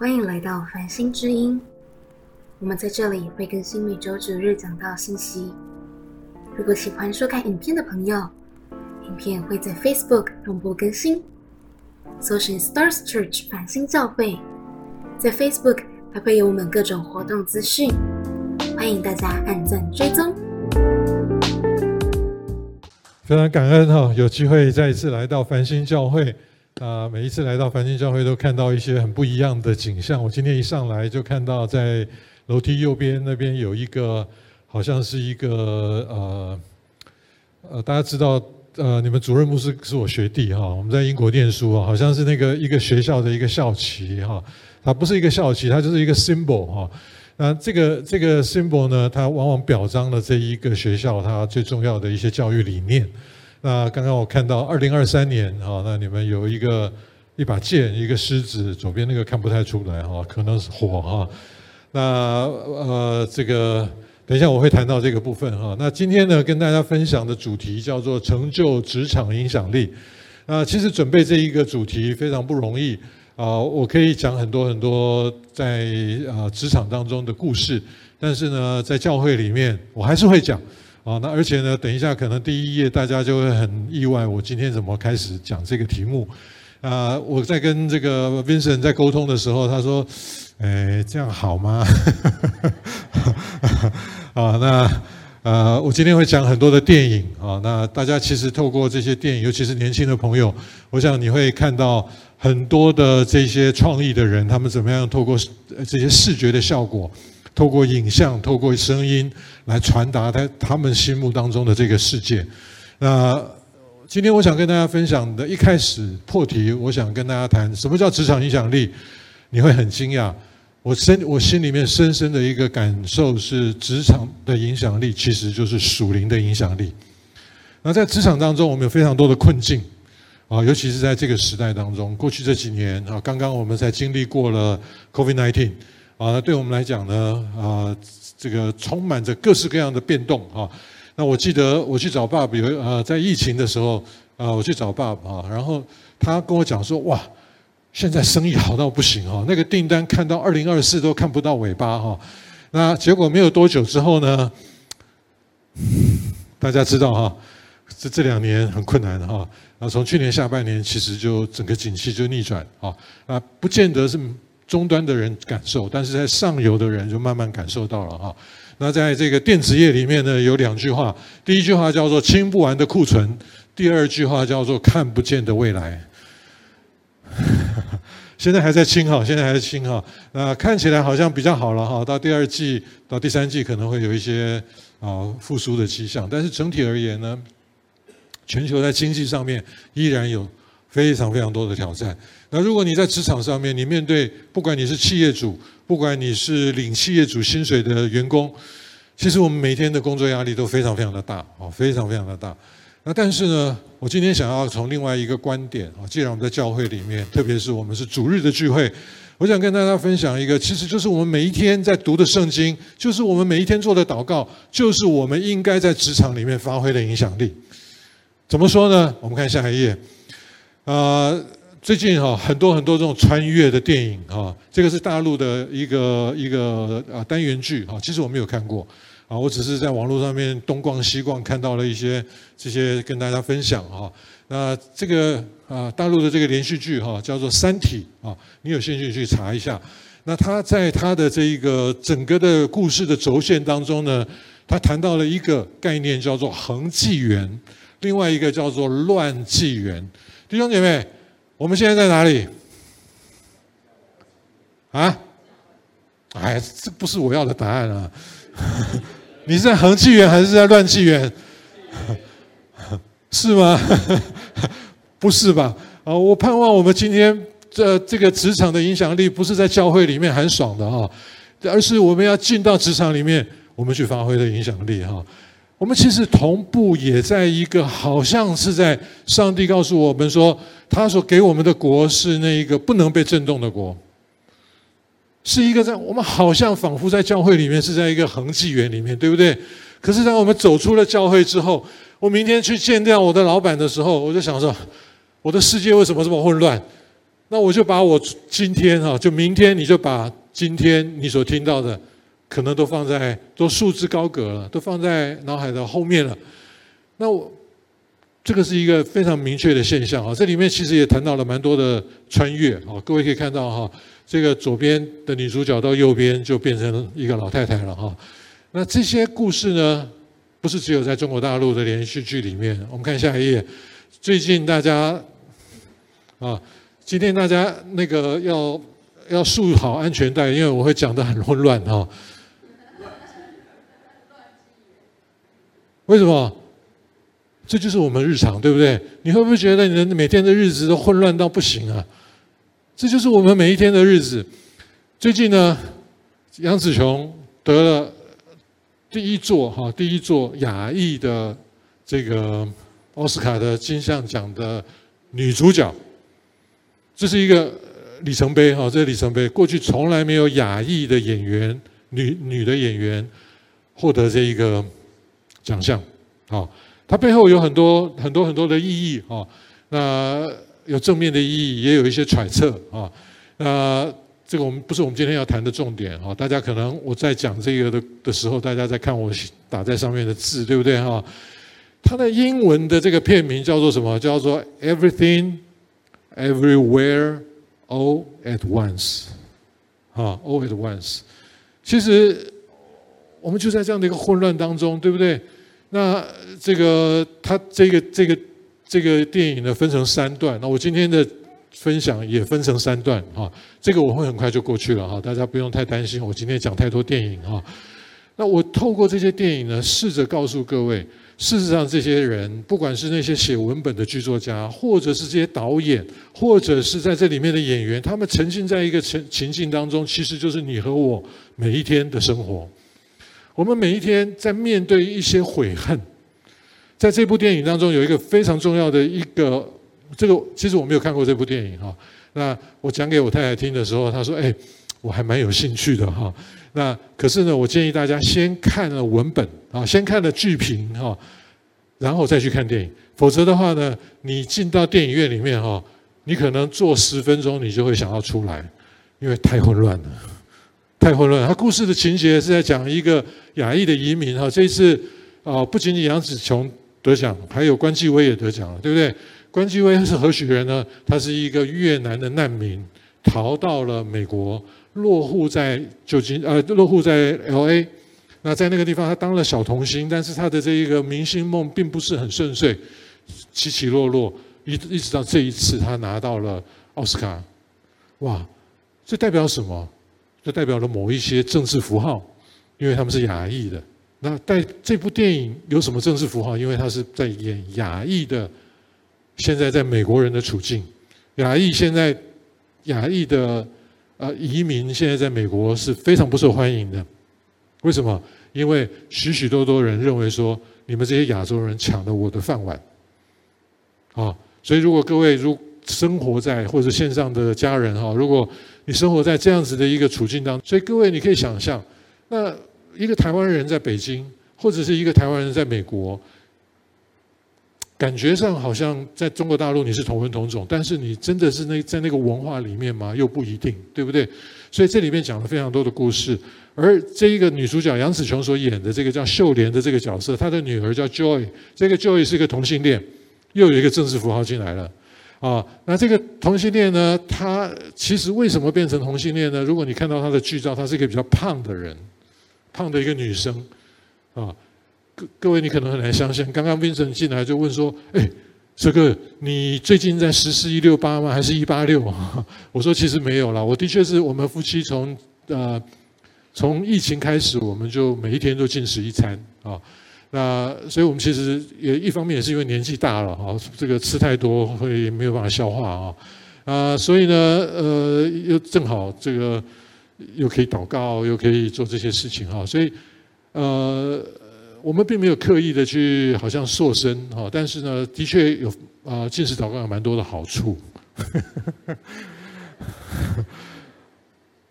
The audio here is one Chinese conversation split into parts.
欢迎来到繁星之音。我们在这里会更新每周九日讲到信息。如果喜欢收看影片的朋友，影片会在 Facebook 同步更新，搜寻 Stars Church 繁星教会，在 Facebook 还会有我们各种活动资讯，欢迎大家按赞追踪。非常感恩哈，有机会再一次来到繁星教会。啊，每一次来到繁星教会都看到一些很不一样的景象。我今天一上来就看到在楼梯右边那边有一个，好像是一个呃呃，大家知道呃，你们主任牧师是我学弟哈，我们在英国念书啊，好像是那个一个学校的一个校旗哈，它不是一个校旗，它就是一个 symbol 哈。那这个这个 symbol 呢，它往往表彰了这一个学校它最重要的一些教育理念。那刚刚我看到二零二三年哈，那你们有一个一把剑，一个狮子，左边那个看不太出来哈，可能是火哈。那呃，这个等一下我会谈到这个部分哈。那今天呢，跟大家分享的主题叫做成就职场影响力。那其实准备这一个主题非常不容易啊，我可以讲很多很多在啊职场当中的故事，但是呢，在教会里面我还是会讲。啊，那而且呢，等一下可能第一页大家就会很意外，我今天怎么开始讲这个题目？啊，我在跟这个 Vincent 在沟通的时候，他说：“哎，这样好吗？” 啊，那呃，我今天会讲很多的电影啊，那大家其实透过这些电影，尤其是年轻的朋友，我想你会看到很多的这些创意的人，他们怎么样透过这些视觉的效果。透过影像，透过声音来传达他他们心目当中的这个世界。那今天我想跟大家分享的，一开始破题，我想跟大家谈什么叫职场影响力。你会很惊讶，我深我心里面深深的一个感受是，职场的影响力其实就是属灵的影响力。那在职场当中，我们有非常多的困境啊，尤其是在这个时代当中，过去这几年啊，刚刚我们才经历过了 COVID-19。啊，对我们来讲呢，啊，这个充满着各式各样的变动啊。那我记得我去找爸爸，有呃，在疫情的时候，啊，我去找爸爸啊，然后他跟我讲说，哇，现在生意好到不行哈，那个订单看到二零二四都看不到尾巴哈。那结果没有多久之后呢，大家知道哈，这这两年很困难哈。那从去年下半年，其实就整个景气就逆转啊，啊，不见得是。终端的人感受，但是在上游的人就慢慢感受到了哈。那在这个电子业里面呢，有两句话，第一句话叫做“清不完的库存”，第二句话叫做“看不见的未来”。现在还在清哈，现在还在清哈。那看起来好像比较好了哈，到第二季、到第三季可能会有一些啊复苏的迹象，但是整体而言呢，全球在经济上面依然有非常非常多的挑战。那如果你在职场上面，你面对不管你是企业主，不管你是领企业主薪水的员工，其实我们每天的工作压力都非常非常的大，啊，非常非常的大。那但是呢，我今天想要从另外一个观点啊，既然我们在教会里面，特别是我们是主日的聚会，我想跟大家分享一个，其实就是我们每一天在读的圣经，就是我们每一天做的祷告，就是我们应该在职场里面发挥的影响力。怎么说呢？我们看下一页，啊。最近哈很多很多这种穿越的电影哈，这个是大陆的一个一个啊单元剧哈，其实我没有看过啊，我只是在网络上面东逛西逛看到了一些这些跟大家分享哈。那这个啊大陆的这个连续剧哈叫做《三体》啊，你有兴趣去查一下。那他在他的这一个整个的故事的轴线当中呢，他谈到了一个概念叫做恒纪元，另外一个叫做乱纪元，弟兄姐妹。我们现在在哪里？啊？哎，这不是我要的答案啊！你是在恒纪元还是在乱纪元？是吗？不是吧？啊，我盼望我们今天这这个职场的影响力，不是在教会里面很爽的哈，而是我们要进到职场里面，我们去发挥的影响力哈。我们其实同步也在一个，好像是在上帝告诉我们说，他所给我们的国是那一个不能被震动的国，是一个在我们好像仿佛在教会里面是在一个恒纪元里面，对不对？可是当我们走出了教会之后，我明天去见掉我的老板的时候，我就想说，我的世界为什么这么混乱？那我就把我今天哈，就明天你就把今天你所听到的，可能都放在都束之高阁了，都放在脑海的后面了。那我这个是一个非常明确的现象啊，这里面其实也谈到了蛮多的穿越啊。各位可以看到哈，这个左边的女主角到右边就变成一个老太太了哈。那这些故事呢，不是只有在中国大陆的连续剧里面。我们看下一页，最近大家啊。今天大家那个要要束好安全带，因为我会讲的很混乱哈。为什么？这就是我们日常，对不对？你会不会觉得你的每天的日子都混乱到不行啊？这就是我们每一天的日子。最近呢，杨紫琼得了第一座哈第一座亚裔的这个奥斯卡的金像奖的女主角。这是一个里程碑哈，这是里程碑。过去从来没有亚裔的演员，女女的演员获得这一个奖项，啊，它背后有很多很多很多的意义啊。那有正面的意义，也有一些揣测啊。那这个我们不是我们今天要谈的重点啊。大家可能我在讲这个的的时候，大家在看我打在上面的字，对不对哈？它的英文的这个片名叫做什么？叫做 Everything。Everywhere, all at once，啊，all at once。其实我们就在这样的一个混乱当中，对不对？那这个它这个这个这个电影呢，分成三段。那我今天的分享也分成三段啊。这个我会很快就过去了哈，大家不用太担心。我今天讲太多电影哈。那我透过这些电影呢，试着告诉各位。事实上，这些人，不管是那些写文本的剧作家，或者是这些导演，或者是在这里面的演员，他们沉浸在一个情情境当中，其实就是你和我每一天的生活。我们每一天在面对一些悔恨，在这部电影当中有一个非常重要的一个，这个其实我没有看过这部电影哈。那我讲给我太太听的时候，她说：“哎，我还蛮有兴趣的哈。”那可是呢，我建议大家先看了文本啊，先看了剧评哈，然后再去看电影。否则的话呢，你进到电影院里面哈，你可能坐十分钟，你就会想要出来，因为太混乱了，太混乱。他故事的情节是在讲一个亚裔的移民哈，这一次啊，不仅仅杨紫琼得奖，还有关继威也得奖了，对不对？关继威是何许人呢？他是一个越南的难民，逃到了美国。落户在旧金，呃，落户在 L A，那在那个地方，他当了小童星，但是他的这一个明星梦并不是很顺遂，起起落落，一一直到这一次，他拿到了奥斯卡，哇，这代表什么？就代表了某一些政治符号，因为他们是亚裔的。那在这部电影有什么政治符号？因为他是在演亚裔的，现在在美国人的处境，亚裔现在亚裔的。呃，移民现在在美国是非常不受欢迎的。为什么？因为许许多多人认为说，你们这些亚洲人抢了我的饭碗。啊，所以如果各位如生活在或者线上的家人哈，如果你生活在这样子的一个处境当中，所以各位你可以想象，那一个台湾人在北京，或者是一个台湾人在美国。感觉上好像在中国大陆你是同文同种，但是你真的是那在那个文化里面吗？又不一定，对不对？所以这里面讲了非常多的故事，而这一个女主角杨紫琼所演的这个叫秀莲的这个角色，她的女儿叫 Joy，这个 Joy 是一个同性恋，又有一个政治符号进来了啊。那这个同性恋呢，他其实为什么变成同性恋呢？如果你看到他的剧照，他是一个比较胖的人，胖的一个女生啊。各各位，你可能很难相信，刚刚 Vincent 进来就问说：“哎，这个你最近在实施一六八吗？还是一八六？” 我说：“其实没有啦，我的确是我们夫妻从呃从疫情开始，我们就每一天都进食一餐啊。那所以我们其实也一方面也是因为年纪大了哈，这个吃太多会没有办法消化啊啊，所以呢呃又正好这个又可以祷告，又可以做这些事情哈，所以呃。”我们并没有刻意的去好像塑身哈，但是呢，的确有啊，进食祷告有蛮多的好处。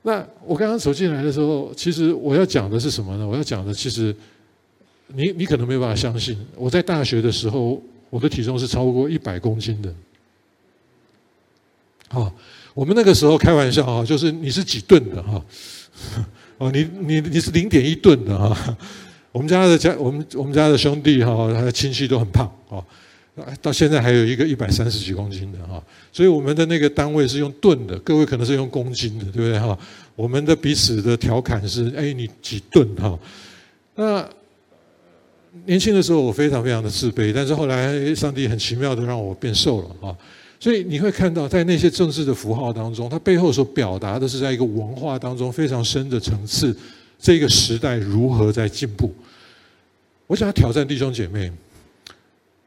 那我刚刚走进来的时候，其实我要讲的是什么呢？我要讲的其实，你你可能没有办法相信，我在大学的时候，我的体重是超过一百公斤的，啊，我们那个时候开玩笑啊，就是你是几吨的哈？哦，你你你是零点一吨的哈？我们家的家，我们我们家的兄弟哈，他的亲戚都很胖啊，到现在还有一个一百三十几公斤的哈，所以我们的那个单位是用吨的，各位可能是用公斤的，对不对哈？我们的彼此的调侃是，哎，你几吨哈？那年轻的时候我非常非常的自卑，但是后来上帝很奇妙的让我变瘦了啊，所以你会看到在那些政治的符号当中，它背后所表达的是在一个文化当中非常深的层次，这个时代如何在进步。我想要挑战弟兄姐妹，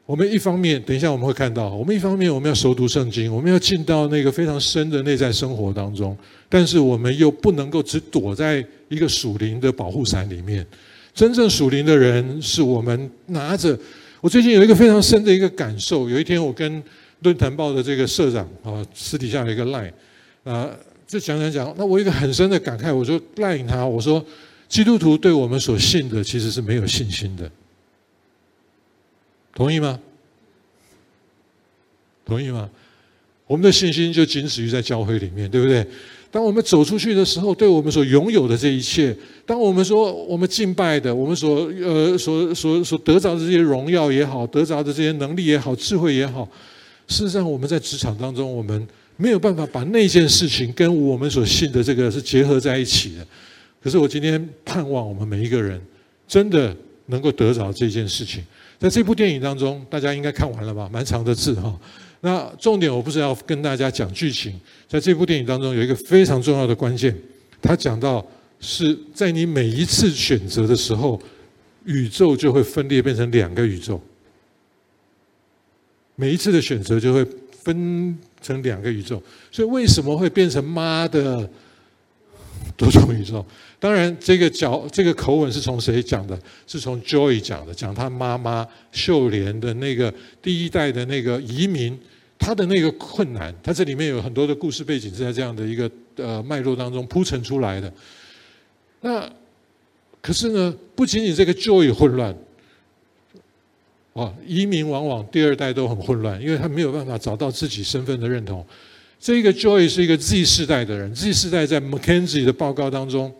我们一方面，等一下我们会看到，我们一方面我们要熟读圣经，我们要进到那个非常深的内在生活当中，但是我们又不能够只躲在一个属灵的保护伞里面。真正属灵的人，是我们拿着。我最近有一个非常深的一个感受，有一天我跟论坛报的这个社长啊，私底下有一个 line 啊，就讲讲讲，那我一个很深的感慨，我就 line 他，我说。基督徒对我们所信的其实是没有信心的，同意吗？同意吗？我们的信心就仅止于在教会里面，对不对？当我们走出去的时候，对我们所拥有的这一切，当我们说我们敬拜的，我们所呃所所所得着的这些荣耀也好，得着的这些能力也好，智慧也好，事实上我们在职场当中，我们没有办法把那件事情跟我们所信的这个是结合在一起的。可是我今天盼望我们每一个人真的能够得着这件事情。在这部电影当中，大家应该看完了吧？蛮长的字哈。那重点我不是要跟大家讲剧情，在这部电影当中有一个非常重要的关键，他讲到是在你每一次选择的时候，宇宙就会分裂变成两个宇宙。每一次的选择就会分成两个宇宙，所以为什么会变成妈的多重宇宙？当然，这个角这个口吻是从谁讲的？是从 Joy 讲的，讲他妈妈秀莲的那个第一代的那个移民，他的那个困难。他这里面有很多的故事背景是在这样的一个呃脉络当中铺陈出来的。那可是呢，不仅仅这个 Joy 混乱，啊，移民往往第二代都很混乱，因为他没有办法找到自己身份的认同。这个 Joy 是一个 Z 世代的人，Z 世代在 McKenzie 的报告当中。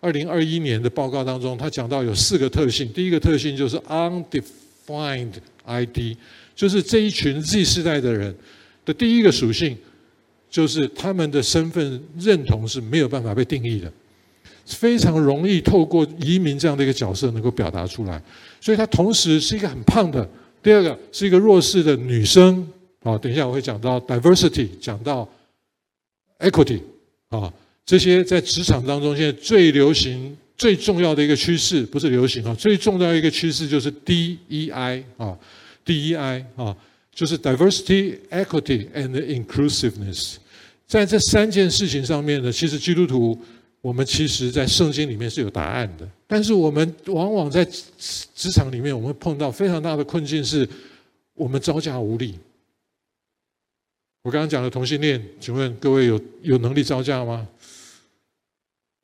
二零二一年的报告当中，他讲到有四个特性。第一个特性就是 undefined ID，就是这一群 Z 世代的人的第一个属性，就是他们的身份认同是没有办法被定义的，非常容易透过移民这样的一个角色能够表达出来。所以，他同时是一个很胖的，第二个是一个弱势的女生。啊，等一下我会讲到 diversity，讲到 equity，啊。这些在职场当中现在最流行、最重要的一个趋势，不是流行啊，最重要的一个趋势就是 DEI 啊，DEI 啊，就是 Diversity, Equity and Inclusiveness。在这三件事情上面呢，其实基督徒我们其实在圣经里面是有答案的，但是我们往往在职场里面，我们会碰到非常大的困境，是我们招架无力。我刚刚讲的同性恋，请问各位有有能力招架吗？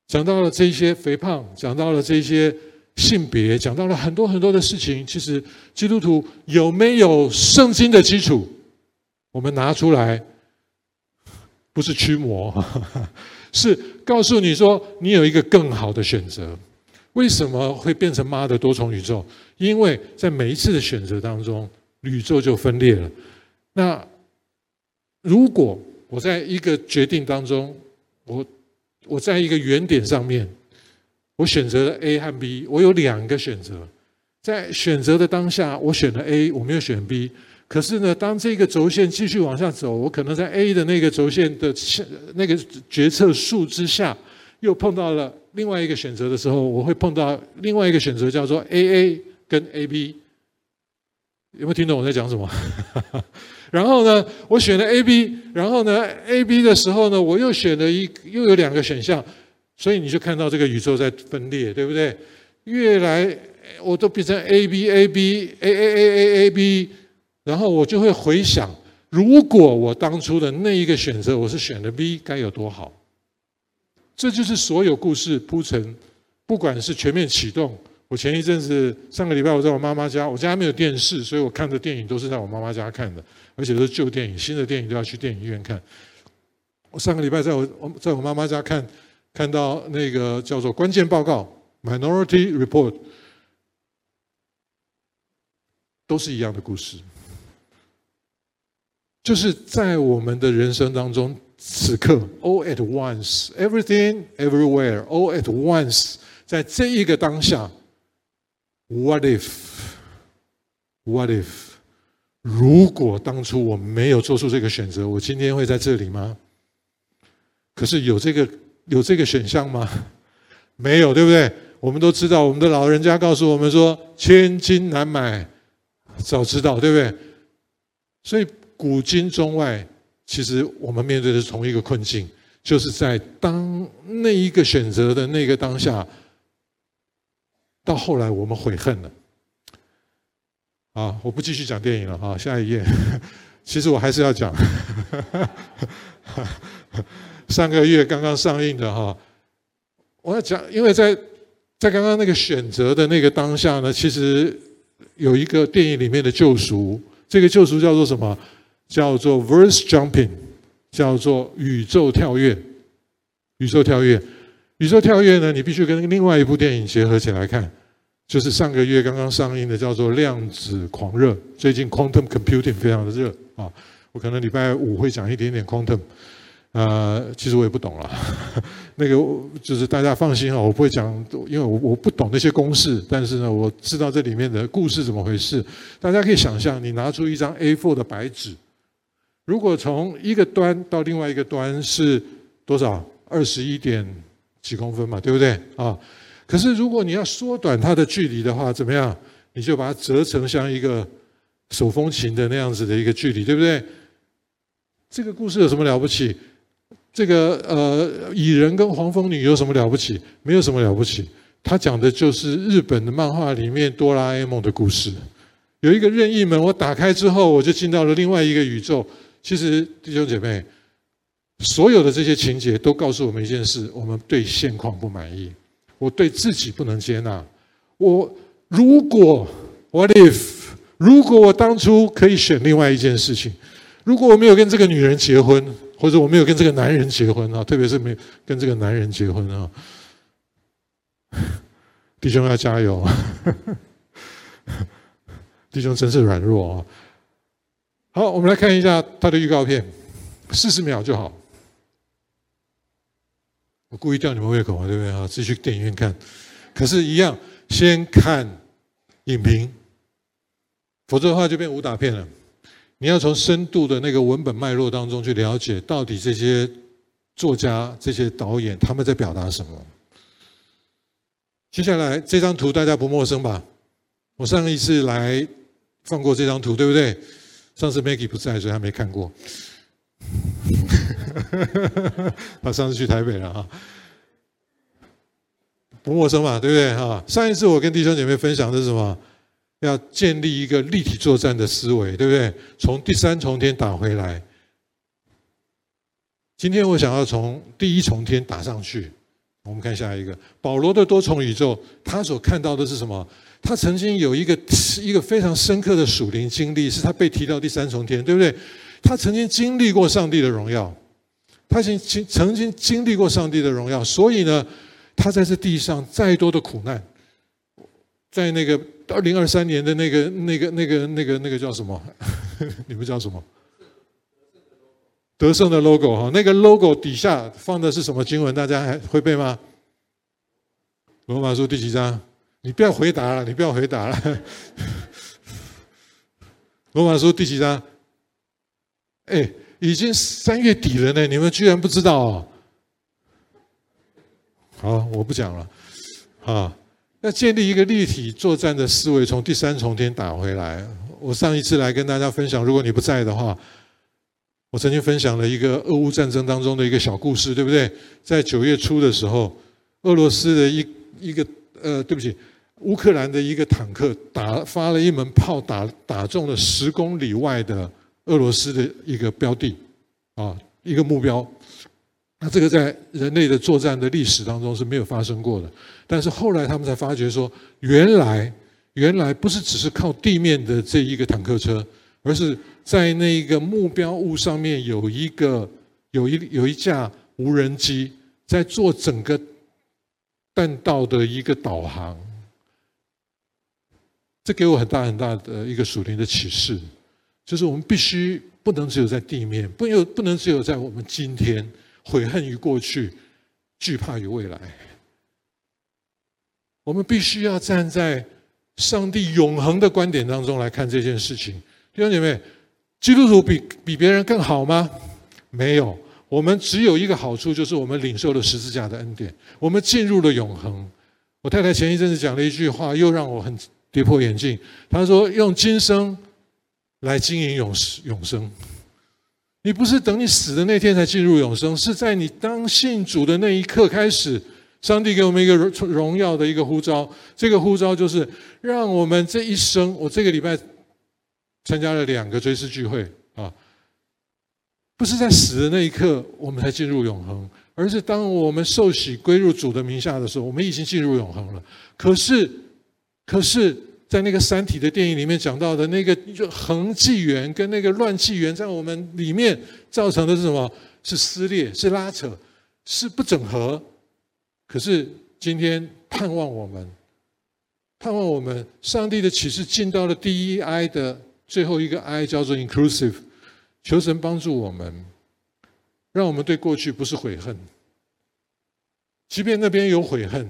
讲到了这些肥胖，讲到了这些性别，讲到了很多很多的事情。其实基督徒有没有圣经的基础？我们拿出来，不是驱魔，是告诉你说你有一个更好的选择。为什么会变成妈的多重宇宙？因为在每一次的选择当中，宇宙就分裂了。那如果我在一个决定当中，我。我在一个原点上面，我选择了 A 和 B，我有两个选择。在选择的当下，我选了 A，我没有选 B。可是呢，当这个轴线继续往下走，我可能在 A 的那个轴线的下那个决策树之下，又碰到了另外一个选择的时候，我会碰到另外一个选择，叫做 AA 跟 AB。有没有听懂我在讲什么？然后呢，我选了 A、B，然后呢，A、B 的时候呢，我又选了一又有两个选项，所以你就看到这个宇宙在分裂，对不对？越来我都变成 A、B、A、B、A、A、A、A、A、B，然后我就会回想，如果我当初的那一个选择我是选的 B，该有多好？这就是所有故事铺陈，不管是全面启动。我前一阵子上个礼拜我在我妈妈家，我家没有电视，所以我看的电影都是在我妈妈家看的。而且都是旧电影，新的电影都要去电影院看。我上个礼拜在我在我妈妈家看，看到那个叫做关键报告 （Minority Report），都是一样的故事，就是在我们的人生当中，此刻 all at once，everything everywhere all at once，在这一个当下，what if？What if？如果当初我没有做出这个选择，我今天会在这里吗？可是有这个有这个选项吗？没有，对不对？我们都知道，我们的老人家告诉我们说：“千金难买早知道”，对不对？所以古今中外，其实我们面对的是同一个困境，就是在当那一个选择的那个当下，到后来我们悔恨了。啊，我不继续讲电影了啊，下一页。其实我还是要讲。上个月刚刚上映的哈，我要讲，因为在在刚刚那个选择的那个当下呢，其实有一个电影里面的救赎，这个救赎叫做什么？叫做 verse jumping，叫做宇宙跳跃。宇宙跳跃，宇宙跳跃呢，你必须跟另外一部电影结合起来看，就是上个月刚刚上映的叫做量子狂热。最近 quantum computing 非常的热啊，我可能礼拜五会讲一点点 quantum。呃，其实我也不懂了，那个就是大家放心啊，我不会讲，因为我我不懂那些公式，但是呢，我知道这里面的故事怎么回事。大家可以想象，你拿出一张 A4 的白纸，如果从一个端到另外一个端是多少？二十一点几公分嘛，对不对啊？可是如果你要缩短它的距离的话，怎么样？你就把它折成像一个手风琴的那样子的一个距离，对不对？这个故事有什么了不起？这个呃，蚁人跟黄蜂女有什么了不起？没有什么了不起。他讲的就是日本的漫画里面哆啦 A 梦的故事。有一个任意门，我打开之后，我就进到了另外一个宇宙。其实弟兄姐妹，所有的这些情节都告诉我们一件事：我们对现况不满意，我对自己不能接纳。我如果 What if？如果我当初可以选另外一件事情，如果我没有跟这个女人结婚。或者我没有跟这个男人结婚啊，特别是没跟这个男人结婚啊，弟兄要加油，弟兄真是软弱啊。好，我们来看一下他的预告片，四十秒就好。我故意吊你们胃口啊，对不对啊？自己去电影院看，可是，一样先看影评，否则的话就变武打片了。你要从深度的那个文本脉络当中去了解，到底这些作家、这些导演他们在表达什么。接下来这张图大家不陌生吧？我上一次来放过这张图，对不对？上次 Maggie 不在，所以他没看过。他上次去台北了哈，不陌生嘛，对不对哈？上一次我跟弟兄姐妹分享的是什么？要建立一个立体作战的思维，对不对？从第三重天打回来。今天我想要从第一重天打上去。我们看下一个，保罗的多重宇宙，他所看到的是什么？他曾经有一个一个非常深刻的属灵经历，是他被提到第三重天，对不对？他曾经经历过上帝的荣耀，他曾经曾经经历过上帝的荣耀，所以呢，他在这地上再多的苦难，在那个。二零二三年的那个、那个、那个、那个、那个叫什么？你们叫什么？得胜的 logo 哈，那个 logo 底下放的是什么经文？大家还会背吗？罗马书第几章？你不要回答了，你不要回答了。罗马书第几章？哎，已经三月底了呢，你们居然不知道？好，我不讲了，啊。要建立一个立体作战的思维，从第三重天打回来。我上一次来跟大家分享，如果你不在的话，我曾经分享了一个俄乌战争当中的一个小故事，对不对？在九月初的时候，俄罗斯的一一个呃，对不起，乌克兰的一个坦克打发了一门炮，打打中了十公里外的俄罗斯的一个标的，啊，一个目标。那这个在人类的作战的历史当中是没有发生过的，但是后来他们才发觉说，原来原来不是只是靠地面的这一个坦克车，而是在那个目标物上面有一个有一有一架无人机在做整个弹道的一个导航，这给我很大很大的一个属灵的启示，就是我们必须不能只有在地面，不有不能只有在我们今天悔恨于过去，惧怕于未来，我们必须要站在上帝永恒的观点当中来看这件事情，弟兄姐妹。基督徒比比别人更好吗？没有，我们只有一个好处，就是我们领受了十字架的恩典，我们进入了永恒。我太太前一阵子讲了一句话，又让我很跌破眼镜。她说：“用今生来经营永永生，你不是等你死的那天才进入永生，是在你当信主的那一刻开始，上帝给我们一个荣荣耀的一个呼召。这个呼召就是让我们这一生，我这个礼拜。”参加了两个追思聚会啊，不是在死的那一刻我们才进入永恒，而是当我们受洗归入主的名下的时候，我们已经进入永恒了。可是，可是在那个《三体》的电影里面讲到的那个就恒纪元跟那个乱纪元，在我们里面造成的是什么？是撕裂，是拉扯，是不整合。可是今天盼望我们，盼望我们，上帝的启示进到了第一哀的。最后一个 I 叫做 inclusive，求神帮助我们，让我们对过去不是悔恨，即便那边有悔恨，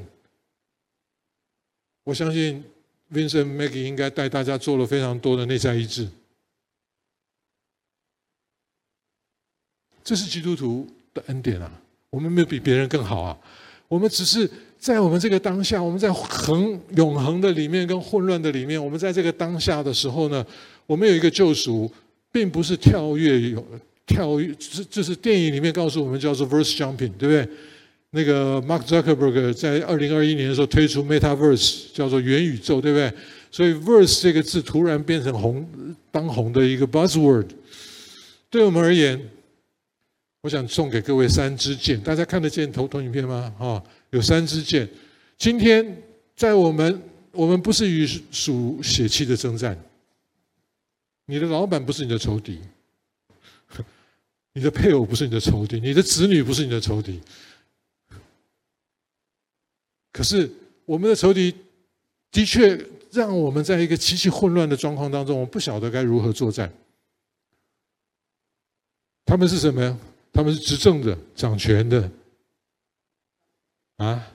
我相信 Vincent Maggie 应该带大家做了非常多的内在医治。这是基督徒的恩典啊！我们没有比别人更好啊，我们只是在我们这个当下，我们在恒永恒的里面跟混乱的里面，我们在这个当下的时候呢？我们有一个救赎，并不是跳跃，有跳跃，这这是电影里面告诉我们叫做 verse jumping，对不对？那个 Mark Zuckerberg 在二零二一年的时候推出 Metaverse，叫做元宇宙，对不对？所以 verse 这个字突然变成红当红的一个 buzzword。对我们而言，我想送给各位三支箭，大家看得见投投影片吗？哈，有三支箭。今天在我们，我们不是与属血气的征战。你的老板不是你的仇敌，你的配偶不是你的仇敌，你的子女不是你的仇敌。可是我们的仇敌的确让我们在一个极其混乱的状况当中，我们不晓得该如何作战。他们是什么呀？他们是执政的、掌权的，啊，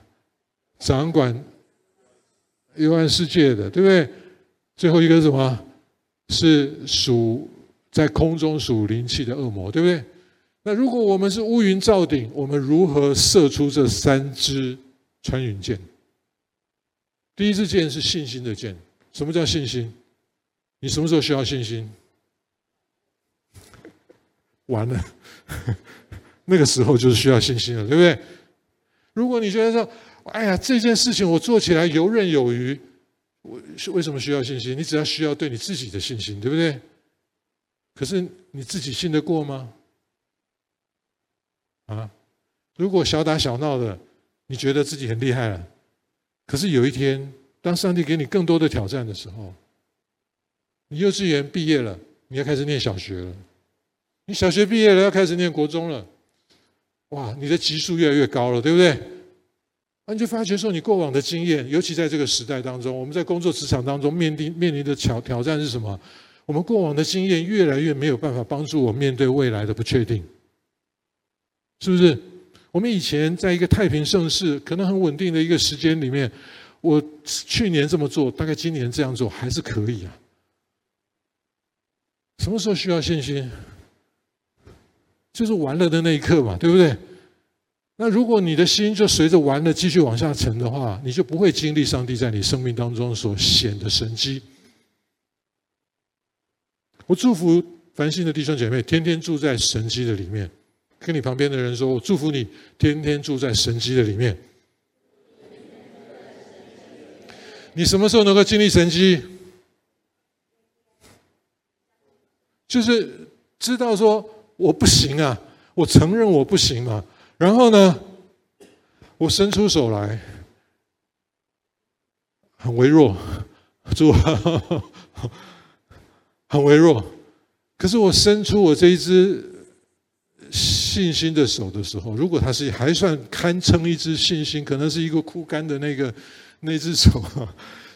掌管幽暗世界的，对不对？最后一个是什么？是属在空中属灵气的恶魔，对不对？那如果我们是乌云罩顶，我们如何射出这三支穿云箭？第一支箭是信心的箭。什么叫信心？你什么时候需要信心？完了，那个时候就是需要信心了，对不对？如果你觉得说，哎呀，这件事情我做起来游刃有余。为为什么需要信心？你只要需要对你自己的信心，对不对？可是你自己信得过吗？啊，如果小打小闹的，你觉得自己很厉害了，可是有一天，当上帝给你更多的挑战的时候，你幼稚园毕业了，你要开始念小学了；你小学毕业了，要开始念国中了。哇，你的级数越来越高了，对不对？那你就发觉说，你过往的经验，尤其在这个时代当中，我们在工作职场当中面临面临的挑挑战是什么？我们过往的经验越来越没有办法帮助我面对未来的不确定，是不是？我们以前在一个太平盛世、可能很稳定的一个时间里面，我去年这么做，大概今年这样做还是可以啊。什么时候需要信心？就是完了的那一刻嘛，对不对？那如果你的心就随着完了继续往下沉的话，你就不会经历上帝在你生命当中所显的神迹。我祝福繁星的弟兄姐妹，天天住在神迹的里面。跟你旁边的人说，我祝福你，天天住在神迹的里面。你什么时候能够经历神迹？就是知道说我不行啊，我承认我不行嘛。然后呢，我伸出手来，很微弱，主，很微弱。可是我伸出我这一只信心的手的时候，如果他是还算堪称一只信心，可能是一个枯干的那个 那只手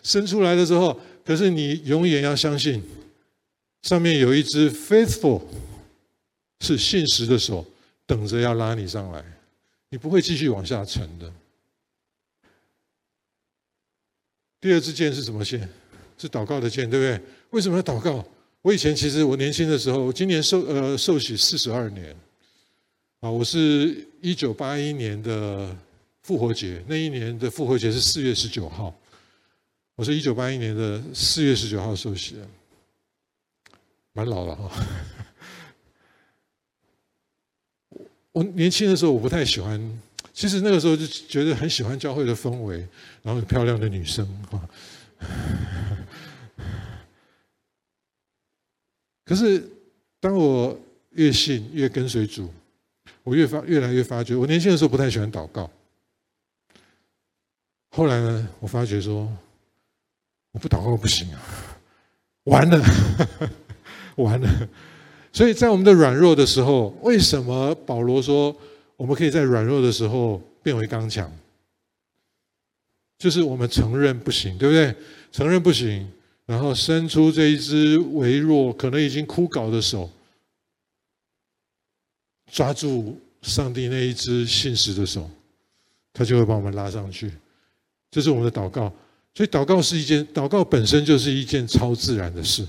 伸出来的时候，可是你永远要相信，上面有一只 faithful 是信实的手，等着要拉你上来，你不会继续往下沉的。第二支箭是什么箭？是祷告的箭，对不对？为什么要祷告？我以前其实我年轻的时候，我今年受呃受洗四十二年，啊，我是一九八一年的复活节，那一年的复活节是四月十九号，我是一九八一年的四月十九号受洗的，蛮老了哈。我年轻的时候我不太喜欢，其实那个时候就觉得很喜欢教会的氛围，然后漂亮的女生哈。可是，当我越信越跟随主，我越发越来越发觉，我年轻的时候不太喜欢祷告。后来呢，我发觉说，我不祷告不行啊，完了，完了。所以在我们的软弱的时候，为什么保罗说我们可以在软弱的时候变为刚强？就是我们承认不行，对不对？承认不行。然后伸出这一只微弱、可能已经枯槁的手，抓住上帝那一只信实的手，他就会把我们拉上去。这是我们的祷告。所以祷告是一件，祷告本身就是一件超自然的事，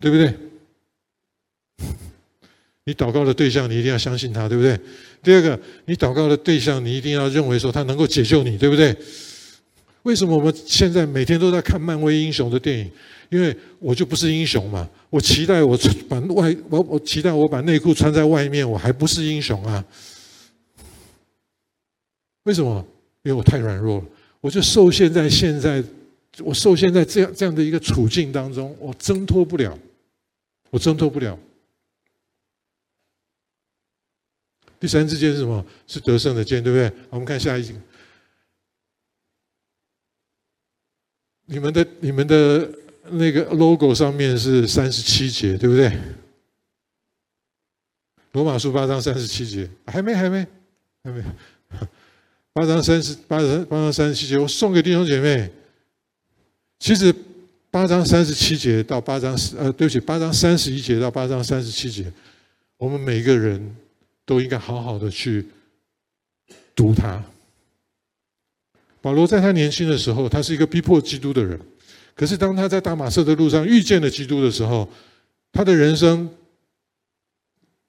对不对？你祷告的对象，你一定要相信他，对不对？第二个，你祷告的对象，你一定要认为说他能够解救你，对不对？为什么我们现在每天都在看漫威英雄的电影？因为我就不是英雄嘛。我期待我把外我我期待我把内裤穿在外面，我还不是英雄啊？为什么？因为我太软弱了，我就受限在现在，我受限在这样这样的一个处境当中，我挣脱不了，我挣脱不了。第三支箭是什么？是得胜的箭，对不对？我们看下一你们的你们的那个 logo 上面是三十七节，对不对？罗马书八章三十七节，还没还没还没，八章三十八章八章三十七节，我送给弟兄姐妹。其实八章三十七节到八章呃，对不起，八章三十一节到八章三十七节，我们每个人都应该好好的去读它。保罗在他年轻的时候，他是一个逼迫基督的人。可是当他在大马色的路上遇见了基督的时候，他的人生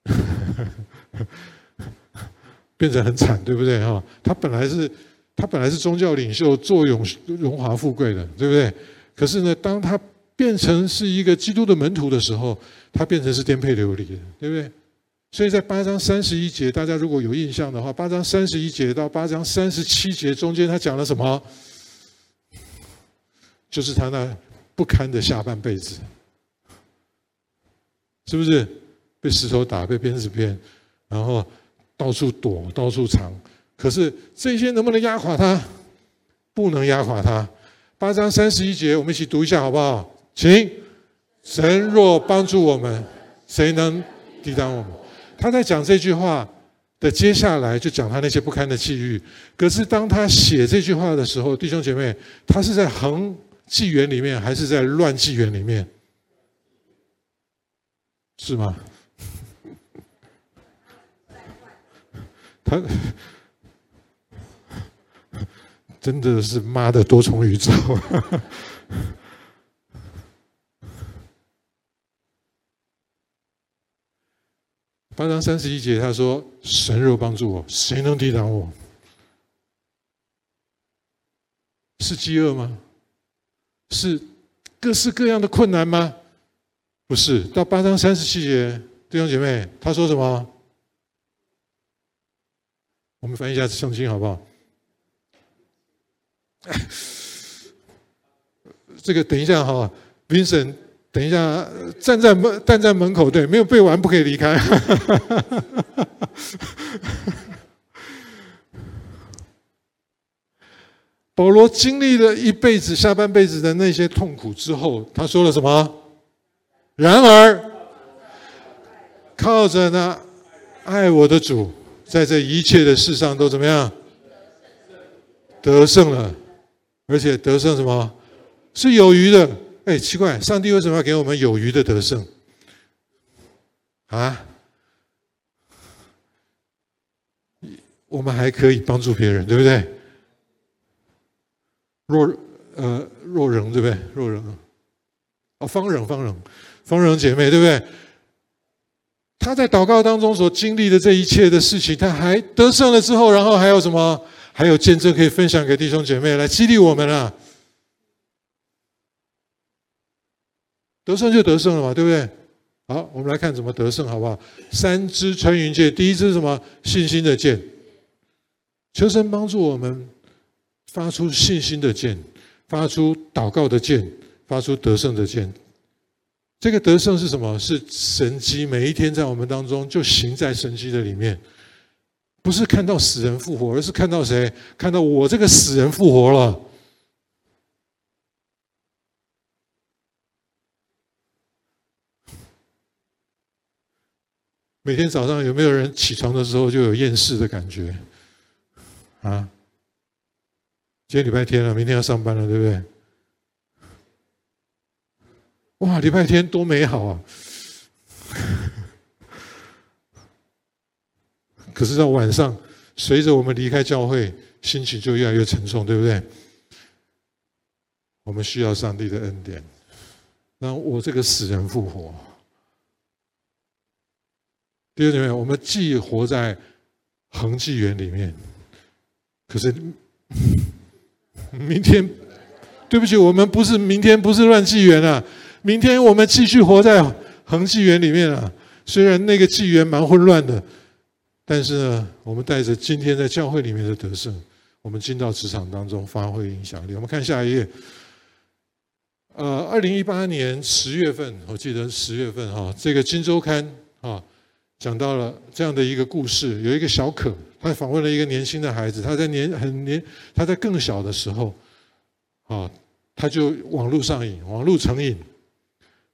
变成很惨，对不对？哈，他本来是他本来是宗教领袖，坐拥荣华富贵的，对不对？可是呢，当他变成是一个基督的门徒的时候，他变成是颠沛流离的，对不对？所以在八章三十一节，大家如果有印象的话，八章三十一节到八章三十七节中间，他讲了什么？就是他那不堪的下半辈子，是不是被石头打，被鞭子鞭，然后到处躲，到处藏？可是这些能不能压垮他？不能压垮他。八章三十一节，我们一起读一下好不好？请神若帮助我们，谁能抵挡我们？他在讲这句话的接下来，就讲他那些不堪的际遇。可是当他写这句话的时候，弟兄姐妹，他是在横纪元里面，还是在乱纪元里面？是吗？他真的是妈的多重宇宙。八章三十一节，他说：“神若帮助我，谁能抵挡我？是饥饿吗？是各式各样的困难吗？不是。到八章三十七节，弟兄姐妹，他说什么？我们翻译一下圣经好不好？这个等一下哈，Vincent。”等一下，站在门站在门口，对，没有背完不可以离开。保罗经历了一辈子下半辈子的那些痛苦之后，他说了什么？然而，靠着那爱我的主，在这一切的事上都怎么样？得胜了，而且得胜什么？是有余的。哎，奇怪，上帝为什么要给我们有余的得胜？啊？我们还可以帮助别人，对不对？若呃若人，对不对？若人哦，方人，方人，方人姐妹，对不对？他在祷告当中所经历的这一切的事情，他还得胜了之后，然后还有什么？还有见证可以分享给弟兄姐妹来激励我们啊！得胜就得胜了嘛，对不对？好，我们来看怎么得胜，好不好？三支穿云箭，第一支是什么？信心的箭。求神帮助我们发出信心的箭，发出祷告的箭，发出得胜的箭。这个得胜是什么？是神机，每一天在我们当中就行在神机的里面。不是看到死人复活，而是看到谁？看到我这个死人复活了。每天早上有没有人起床的时候就有厌世的感觉？啊？今天礼拜天了，明天要上班了，对不对？哇，礼拜天多美好啊！可是到晚上，随着我们离开教会，心情就越来越沉重，对不对？我们需要上帝的恩典，让我这个死人复活。第二点，我们既活在恒纪元里面，可是明天，对不起，我们不是明天不是乱纪元啊！明天我们继续活在恒纪元里面啊！虽然那个纪元蛮混乱的。但是呢，我们带着今天在教会里面的得胜，我们进到职场当中发挥影响力。我们看下一页。呃，二零一八年十月份，我记得十月份哈，这个《金周刊》啊，讲到了这样的一个故事：有一个小可，他访问了一个年轻的孩子，他在年很年，他在更小的时候，啊，他就网络上瘾，网络成瘾，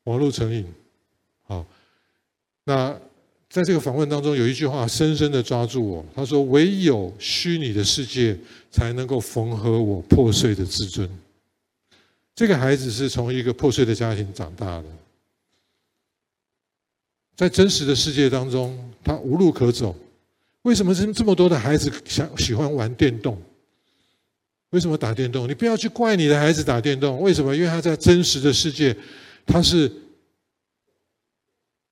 网络成瘾，好，那。在这个访问当中，有一句话深深的抓住我。他说：“唯有虚拟的世界才能够缝合我破碎的自尊。”这个孩子是从一个破碎的家庭长大的，在真实的世界当中，他无路可走。为什么这这么多的孩子想喜欢玩电动？为什么打电动？你不要去怪你的孩子打电动。为什么？因为他在真实的世界，他是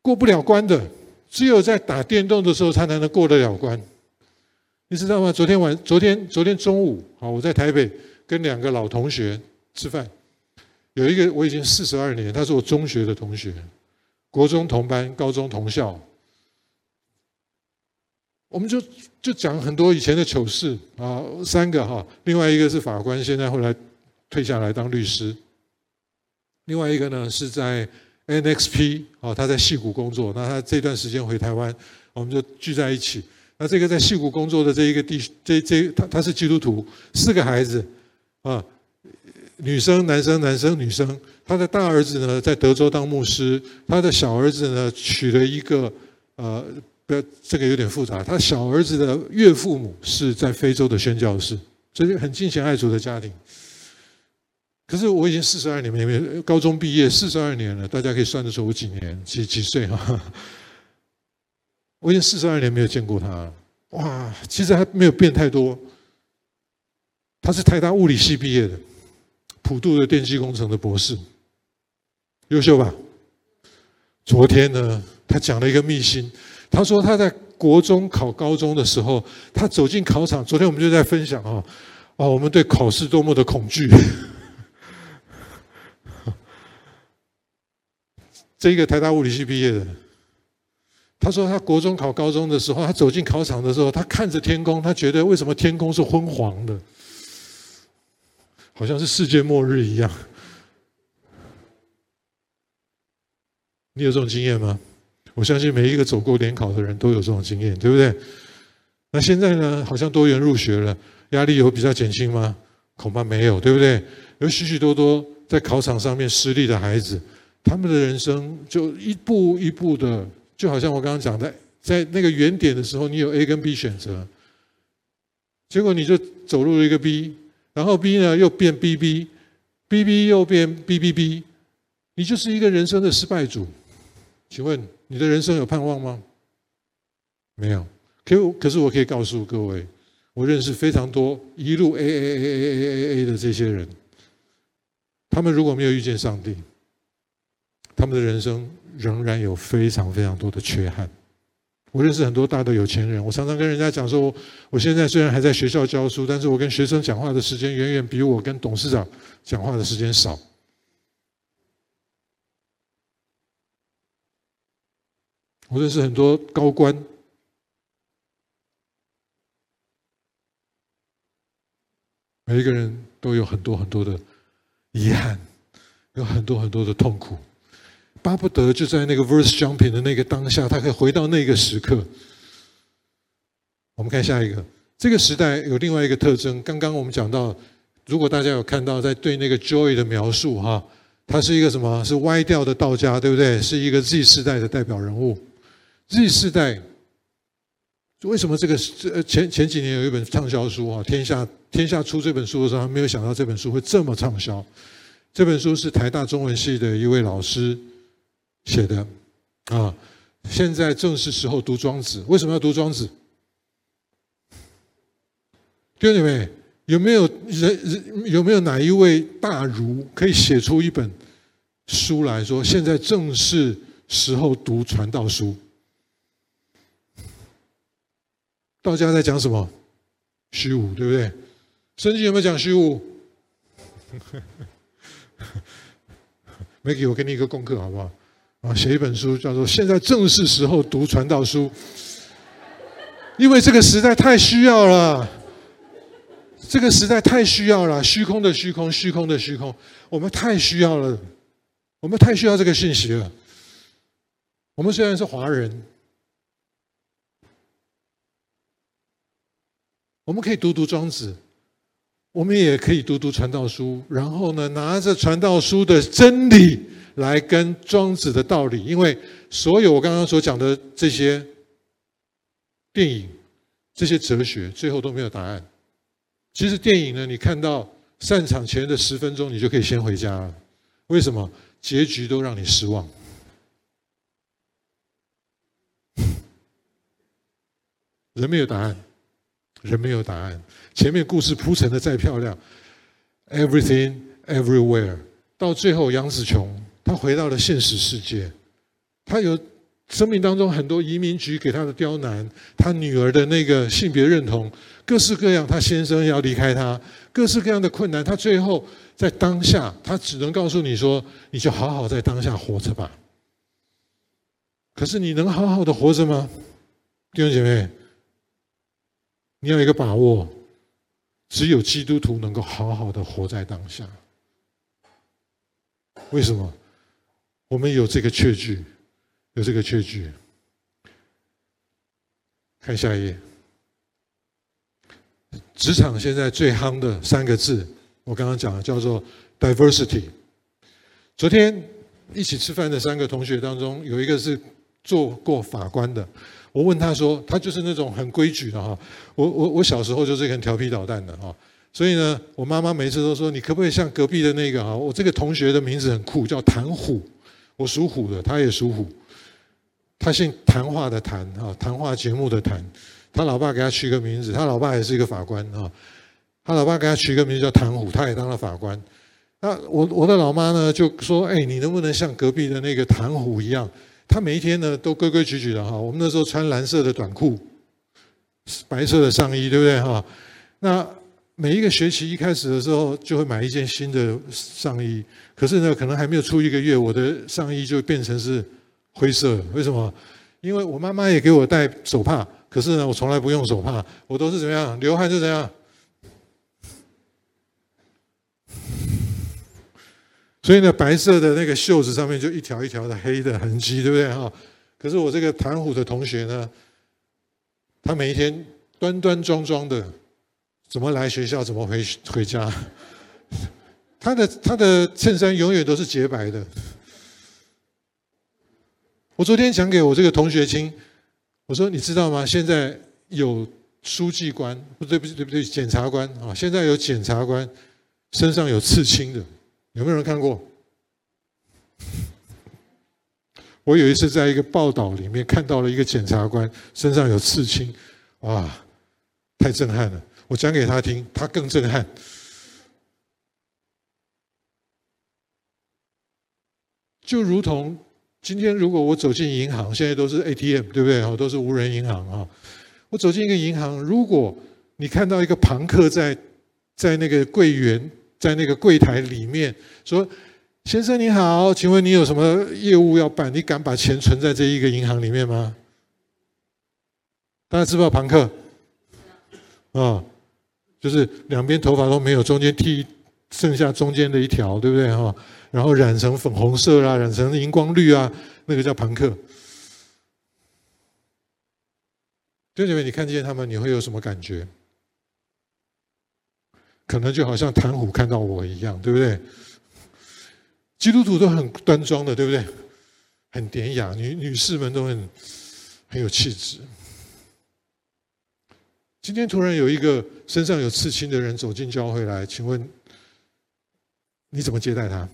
过不了关的。只有在打电动的时候，他才能过得了关，你知道吗？昨天晚，昨天昨天中午，好，我在台北跟两个老同学吃饭，有一个我已经四十二年，他是我中学的同学，国中同班，高中同校，我们就就讲很多以前的糗事啊，三个哈，另外一个是法官，现在后来退下来当律师，另外一个呢是在。NXP 哦，他在戏谷工作，那他这段时间回台湾，我们就聚在一起。那这个在戏谷工作的这一个弟，这这他他是基督徒，四个孩子啊，女生、男生、男生、女生。他的大儿子呢在德州当牧师，他的小儿子呢娶了一个呃，不要这个有点复杂。他小儿子的岳父母是在非洲的宣教士，这是很敬虔爱主的家庭。可是我已经四十二年没有高中毕业，四十二年了，大家可以算得出我几年几几岁哈？我已经四十二年没有见过他，哇，其实还没有变太多。他是台大物理系毕业的，普渡的电机工程的博士，优秀吧？昨天呢，他讲了一个秘辛，他说他在国中考高中的时候，他走进考场，昨天我们就在分享啊，哦，我们对考试多么的恐惧。这一个台大物理系毕业的，他说他国中考高中的时候，他走进考场的时候，他看着天空，他觉得为什么天空是昏黄的，好像是世界末日一样。你有这种经验吗？我相信每一个走过联考的人都有这种经验，对不对？那现在呢？好像多元入学了，压力有比较减轻吗？恐怕没有，对不对？有许许多多在考场上面失利的孩子。他们的人生就一步一步的，就好像我刚刚讲的，在那个原点的时候，你有 A 跟 B 选择，结果你就走入了一个 B，然后 B 呢又变 BB，BB 又变 BBB，你就是一个人生的失败组。请问你的人生有盼望吗？没有。可可是我可以告诉各位，我认识非常多一路 A A A A A A A 的这些人，他们如果没有遇见上帝，他们的人生仍然有非常非常多的缺憾。我认识很多大的有钱人，我常常跟人家讲说，我现在虽然还在学校教书，但是我跟学生讲话的时间远远比我跟董事长讲话的时间少。我认识很多高官。每一个人都有很多很多的遗憾，有很多很多的痛苦，巴不得就在那个 verse jumping 的那个当下，他可以回到那个时刻。我们看下一个，这个时代有另外一个特征。刚刚我们讲到，如果大家有看到在对那个 joy 的描述，哈，他是一个什么？是歪掉的道家，对不对？是一个 Z 世代的代表人物。Z 世代。为什么这个这前前几年有一本畅销书啊？天下天下出这本书的时候，没有想到这本书会这么畅销。这本书是台大中文系的一位老师写的啊。现在正是时候读庄子。为什么要读庄子？弟兄姐妹，有没有人人有没有哪一位大儒可以写出一本书来说，现在正是时候读传道书？道家在讲什么？虚无，对不对？圣经有没有讲虚无？Maggie，我给你一个功课，好不好？啊，写一本书，叫做《现在正是时候读传道书》，因为这个时代太需要了。这个时代太需要了，虚空的虚空，虚空的虚空，我们太需要了，我们太需要这个信息了。我们虽然是华人。我们可以读读庄子，我们也可以读读传道书，然后呢，拿着传道书的真理来跟庄子的道理。因为所有我刚刚所讲的这些电影、这些哲学，最后都没有答案。其实电影呢，你看到散场前的十分钟，你就可以先回家了。为什么？结局都让你失望，人没有答案。人没有答案，前面故事铺陈的再漂亮，everything everywhere，到最后杨紫琼他回到了现实世界，他有生命当中很多移民局给他的刁难，他女儿的那个性别认同，各式各样，她先生要离开她，各式各样的困难，他最后在当下，他只能告诉你说，你就好好在当下活着吧。可是你能好好的活着吗，弟兄姐妹？你要一个把握，只有基督徒能够好好的活在当下。为什么？我们有这个确据，有这个确据。看下一页，职场现在最夯的三个字，我刚刚讲的叫做 diversity。昨天一起吃饭的三个同学当中，有一个是做过法官的。我问他说：“他就是那种很规矩的哈。我我我小时候就是很调皮捣蛋的哈。所以呢，我妈妈每次都说：你可不可以像隔壁的那个哈？我这个同学的名字很酷，叫谭虎。我属虎的，他也属虎。他姓谈话的谈哈，谈话节目的谈。他老爸给他取个名字，他老爸也是一个法官哈。他老爸给他取个名字叫谭虎，他也当了法官。那我我的老妈呢就说：哎，你能不能像隔壁的那个谭虎一样？”他每一天呢都规规矩矩的哈，我们那时候穿蓝色的短裤，白色的上衣，对不对哈？那每一个学期一开始的时候就会买一件新的上衣，可是呢，可能还没有出一个月，我的上衣就变成是灰色。为什么？因为我妈妈也给我戴手帕，可是呢，我从来不用手帕，我都是怎么样？流汗就怎样。所以呢，白色的那个袖子上面就一条一条的黑的痕迹，对不对哈？可是我这个谭虎的同学呢，他每一天端端庄庄的，怎么来学校，怎么回回家，他的他的衬衫永远都是洁白的。我昨天讲给我这个同学听，我说你知道吗？现在有书记官，不对不对不对，检察官啊，现在有检察官身上有刺青的，有没有人看过？我有一次在一个报道里面看到了一个检察官身上有刺青，哇，太震撼了！我讲给他听，他更震撼。就如同今天，如果我走进银行，现在都是 ATM，对不对？哈，都是无人银行啊。我走进一个银行，如果你看到一个庞克在在那个柜员在那个柜台里面说。先生你好，请问你有什么业务要办？你敢把钱存在这一个银行里面吗？大家知不知道庞克？啊，就是两边头发都没有，中间剃剩下中间的一条，对不对哈？然后染成粉红色啦，染成荧光绿啊，那个叫朋克。弟兄姐妹，你看见他们，你会有什么感觉？可能就好像谭虎看到我一样，对不对？基督徒都很端庄的，对不对？很典雅，女女士们都很很有气质。今天突然有一个身上有刺青的人走进教会来，请问你怎么接待他？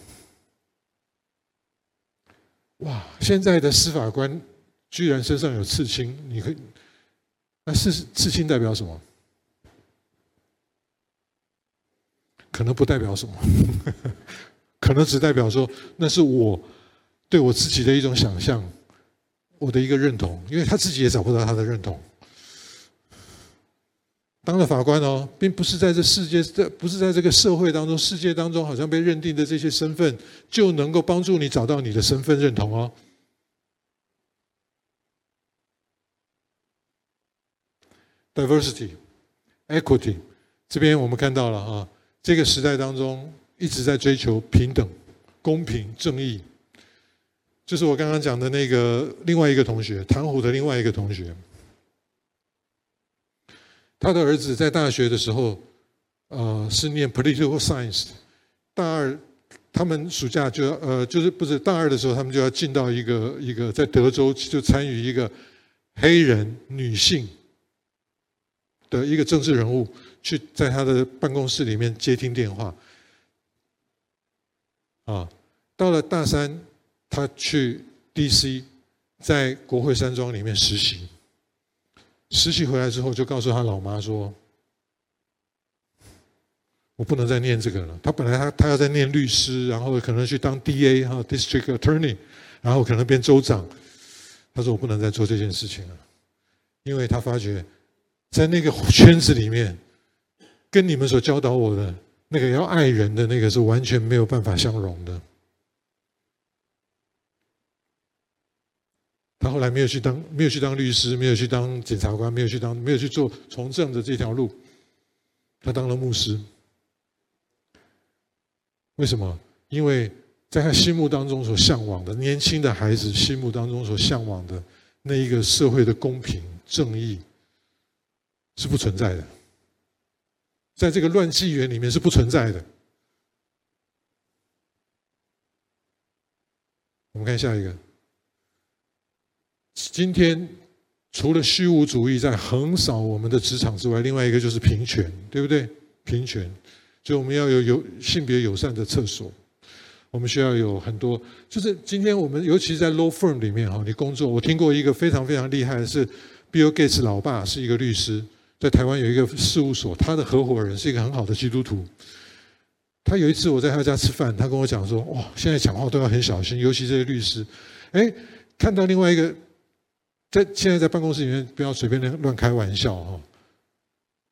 哇！现在的司法官居然身上有刺青，你可以？那刺刺青代表什么？可能不代表什么。可能只代表说，那是我对我自己的一种想象，我的一个认同，因为他自己也找不到他的认同。当了法官哦，并不是在这世界，这不是在这个社会当中、世界当中，好像被认定的这些身份，就能够帮助你找到你的身份认同哦。Diversity, equity，这边我们看到了啊，这个时代当中。一直在追求平等、公平、正义，就是我刚刚讲的那个另外一个同学，唐虎的另外一个同学，他的儿子在大学的时候，呃，是念 political science，大二他们暑假就要呃，就是不是大二的时候，他们就要进到一个一个在德州就参与一个黑人女性的一个政治人物，去在他的办公室里面接听电话。啊，到了大三，他去 D.C. 在国会山庄里面实习。实习回来之后，就告诉他老妈说：“我不能再念这个了。”他本来他他要在念律师，然后可能去当 D.A. 哈 District Attorney，然后可能变州长。他说：“我不能再做这件事情了，因为他发觉，在那个圈子里面，跟你们所教导我的。”那个要爱人的那个是完全没有办法相容的。他后来没有去当，没有去当律师，没有去当检察官，没有去当，没有去做从政的这条路。他当了牧师。为什么？因为在他心目当中所向往的年轻的孩子心目当中所向往的那一个社会的公平正义是不存在的。在这个乱纪元里面是不存在的。我们看下一个。今天除了虚无主义在横扫我们的职场之外，另外一个就是平权，对不对？平权，所以我们要有有性别友善的厕所。我们需要有很多，就是今天我们尤其在 law firm 里面哈，你工作，我听过一个非常非常厉害的是 Bill Gates 老爸是一个律师。在台湾有一个事务所，他的合伙人是一个很好的基督徒。他有一次我在他家吃饭，他跟我讲说：“哇，现在讲话都要很小心，尤其这些律师。”哎，看到另外一个，在现在在办公室里面不要随便乱乱开玩笑哈。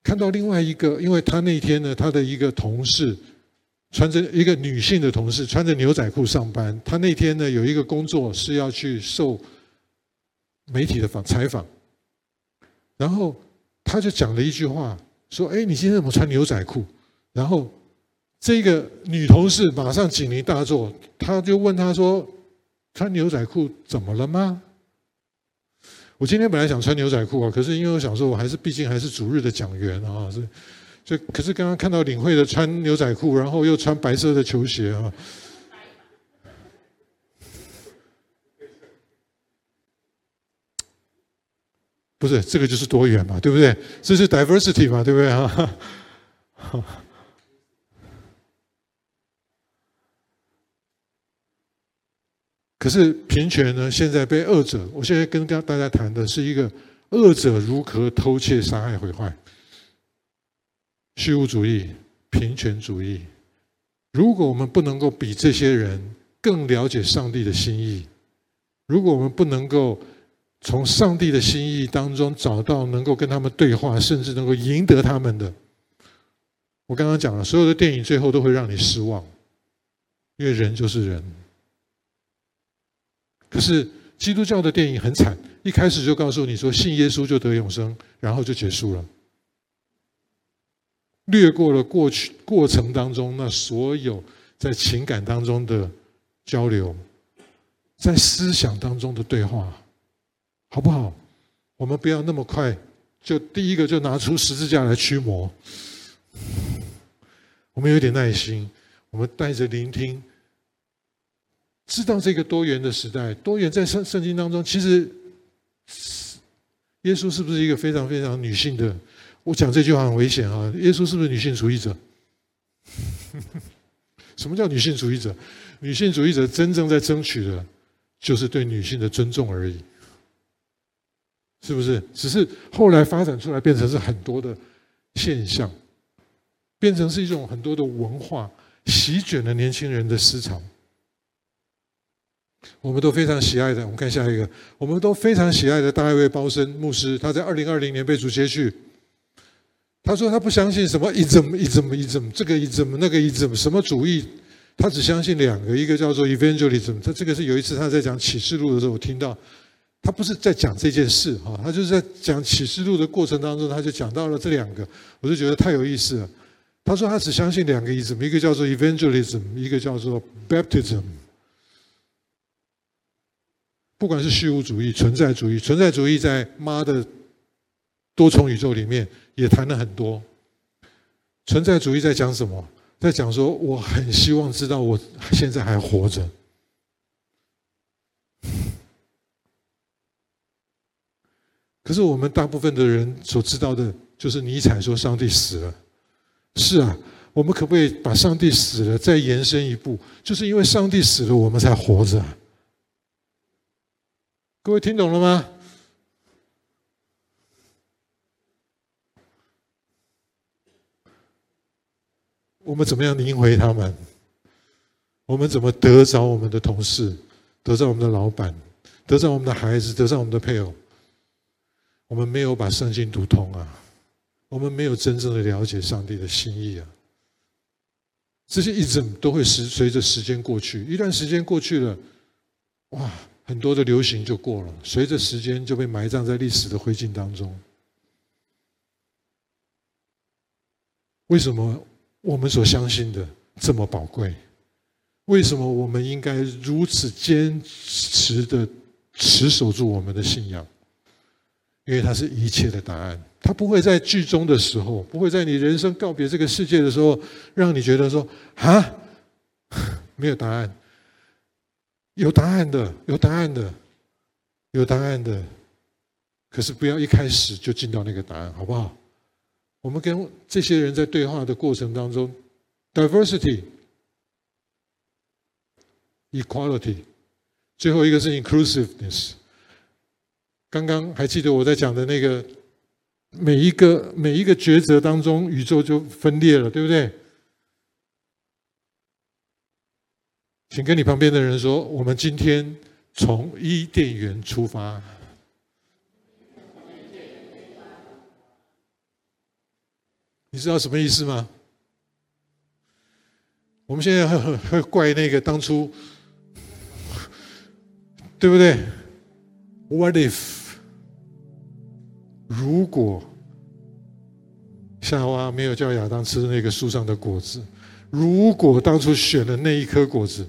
看到另外一个，因为他那天呢，他的一个同事穿着一个女性的同事穿着牛仔裤上班，他那天呢有一个工作是要去受媒体的访采访，然后。他就讲了一句话，说：“哎，你今天怎么穿牛仔裤？”然后这个女同事马上警铃大作，他就问他说：“穿牛仔裤怎么了吗？”我今天本来想穿牛仔裤啊，可是因为我想说，我还是毕竟还是主日的讲员啊，是，就可是刚刚看到领会的穿牛仔裤，然后又穿白色的球鞋啊。不是这个就是多元嘛，对不对？这是 diversity 嘛，对不对啊？可是平权呢？现在被恶者，我现在跟跟大家谈的是一个恶者如何偷窃、杀害、毁坏。虚无主义、平权主义。如果我们不能够比这些人更了解上帝的心意，如果我们不能够从上帝的心意当中找到能够跟他们对话，甚至能够赢得他们的，我刚刚讲了，所有的电影最后都会让你失望，因为人就是人。可是基督教的电影很惨，一开始就告诉你说信耶稣就得永生，然后就结束了。略过了过去过程当中那所有在情感当中的交流，在思想当中的对话，好不好？我们不要那么快就第一个就拿出十字架来驱魔。我们有点耐心，我们带着聆听，知道这个多元的时代，多元在圣圣经当中，其实耶稣是不是一个非常非常女性的？我讲这句话很危险啊！耶稣是不是女性主义者？什么叫女性主义者？女性主义者真正在争取的，就是对女性的尊重而已，是不是？只是后来发展出来，变成是很多的现象，变成是一种很多的文化席卷了年轻人的思潮。我们都非常喜爱的，我们看下一个，我们都非常喜爱的大卫·包森牧师，他在二零二零年被主接去。他说他不相信什么一怎么一怎么一怎么这个一怎么那个一怎么什么主义，他只相信两个，一个叫做 evangelism。他这个是有一次他在讲启示录的时候，我听到他不是在讲这件事哈，他就是在讲启示录的过程当中，他就讲到了这两个，我就觉得太有意思了。他说他只相信两个意思，一个叫做 evangelism，一个叫做 baptism。不管是虚无主义、存在主义，存在主义在妈的多重宇宙里面。也谈了很多，存在主义在讲什么？在讲说，我很希望知道我现在还活着。可是我们大部分的人所知道的，就是尼采说上帝死了。是啊，我们可不可以把上帝死了再延伸一步？就是因为上帝死了，我们才活着。各位听懂了吗？我们怎么样赢回他们？我们怎么得着我们的同事，得着我们的老板，得着我们的孩子，得着我们的配偶？我们没有把圣经读通啊！我们没有真正的了解上帝的心意啊！这些一直都会随随着时间过去，一段时间过去了，哇，很多的流行就过了，随着时间就被埋葬在历史的灰烬当中。为什么？我们所相信的这么宝贵，为什么我们应该如此坚持的持守住我们的信仰？因为它是一切的答案，它不会在剧中的时候，不会在你人生告别这个世界的时候，让你觉得说啊，没有答案。有答案的，有答案的，有答案的。可是不要一开始就进到那个答案，好不好？我们跟这些人在对话的过程当中，diversity、equality，最后一个是 inclusiveness。刚刚还记得我在讲的那个每一个每一个抉择当中，宇宙就分裂了，对不对？请跟你旁边的人说，我们今天从伊甸园出发。你知道什么意思吗？我们现在会会怪那个当初，对不对？What if？如果夏娃没有叫亚当吃那个树上的果子，如果当初选了那一颗果子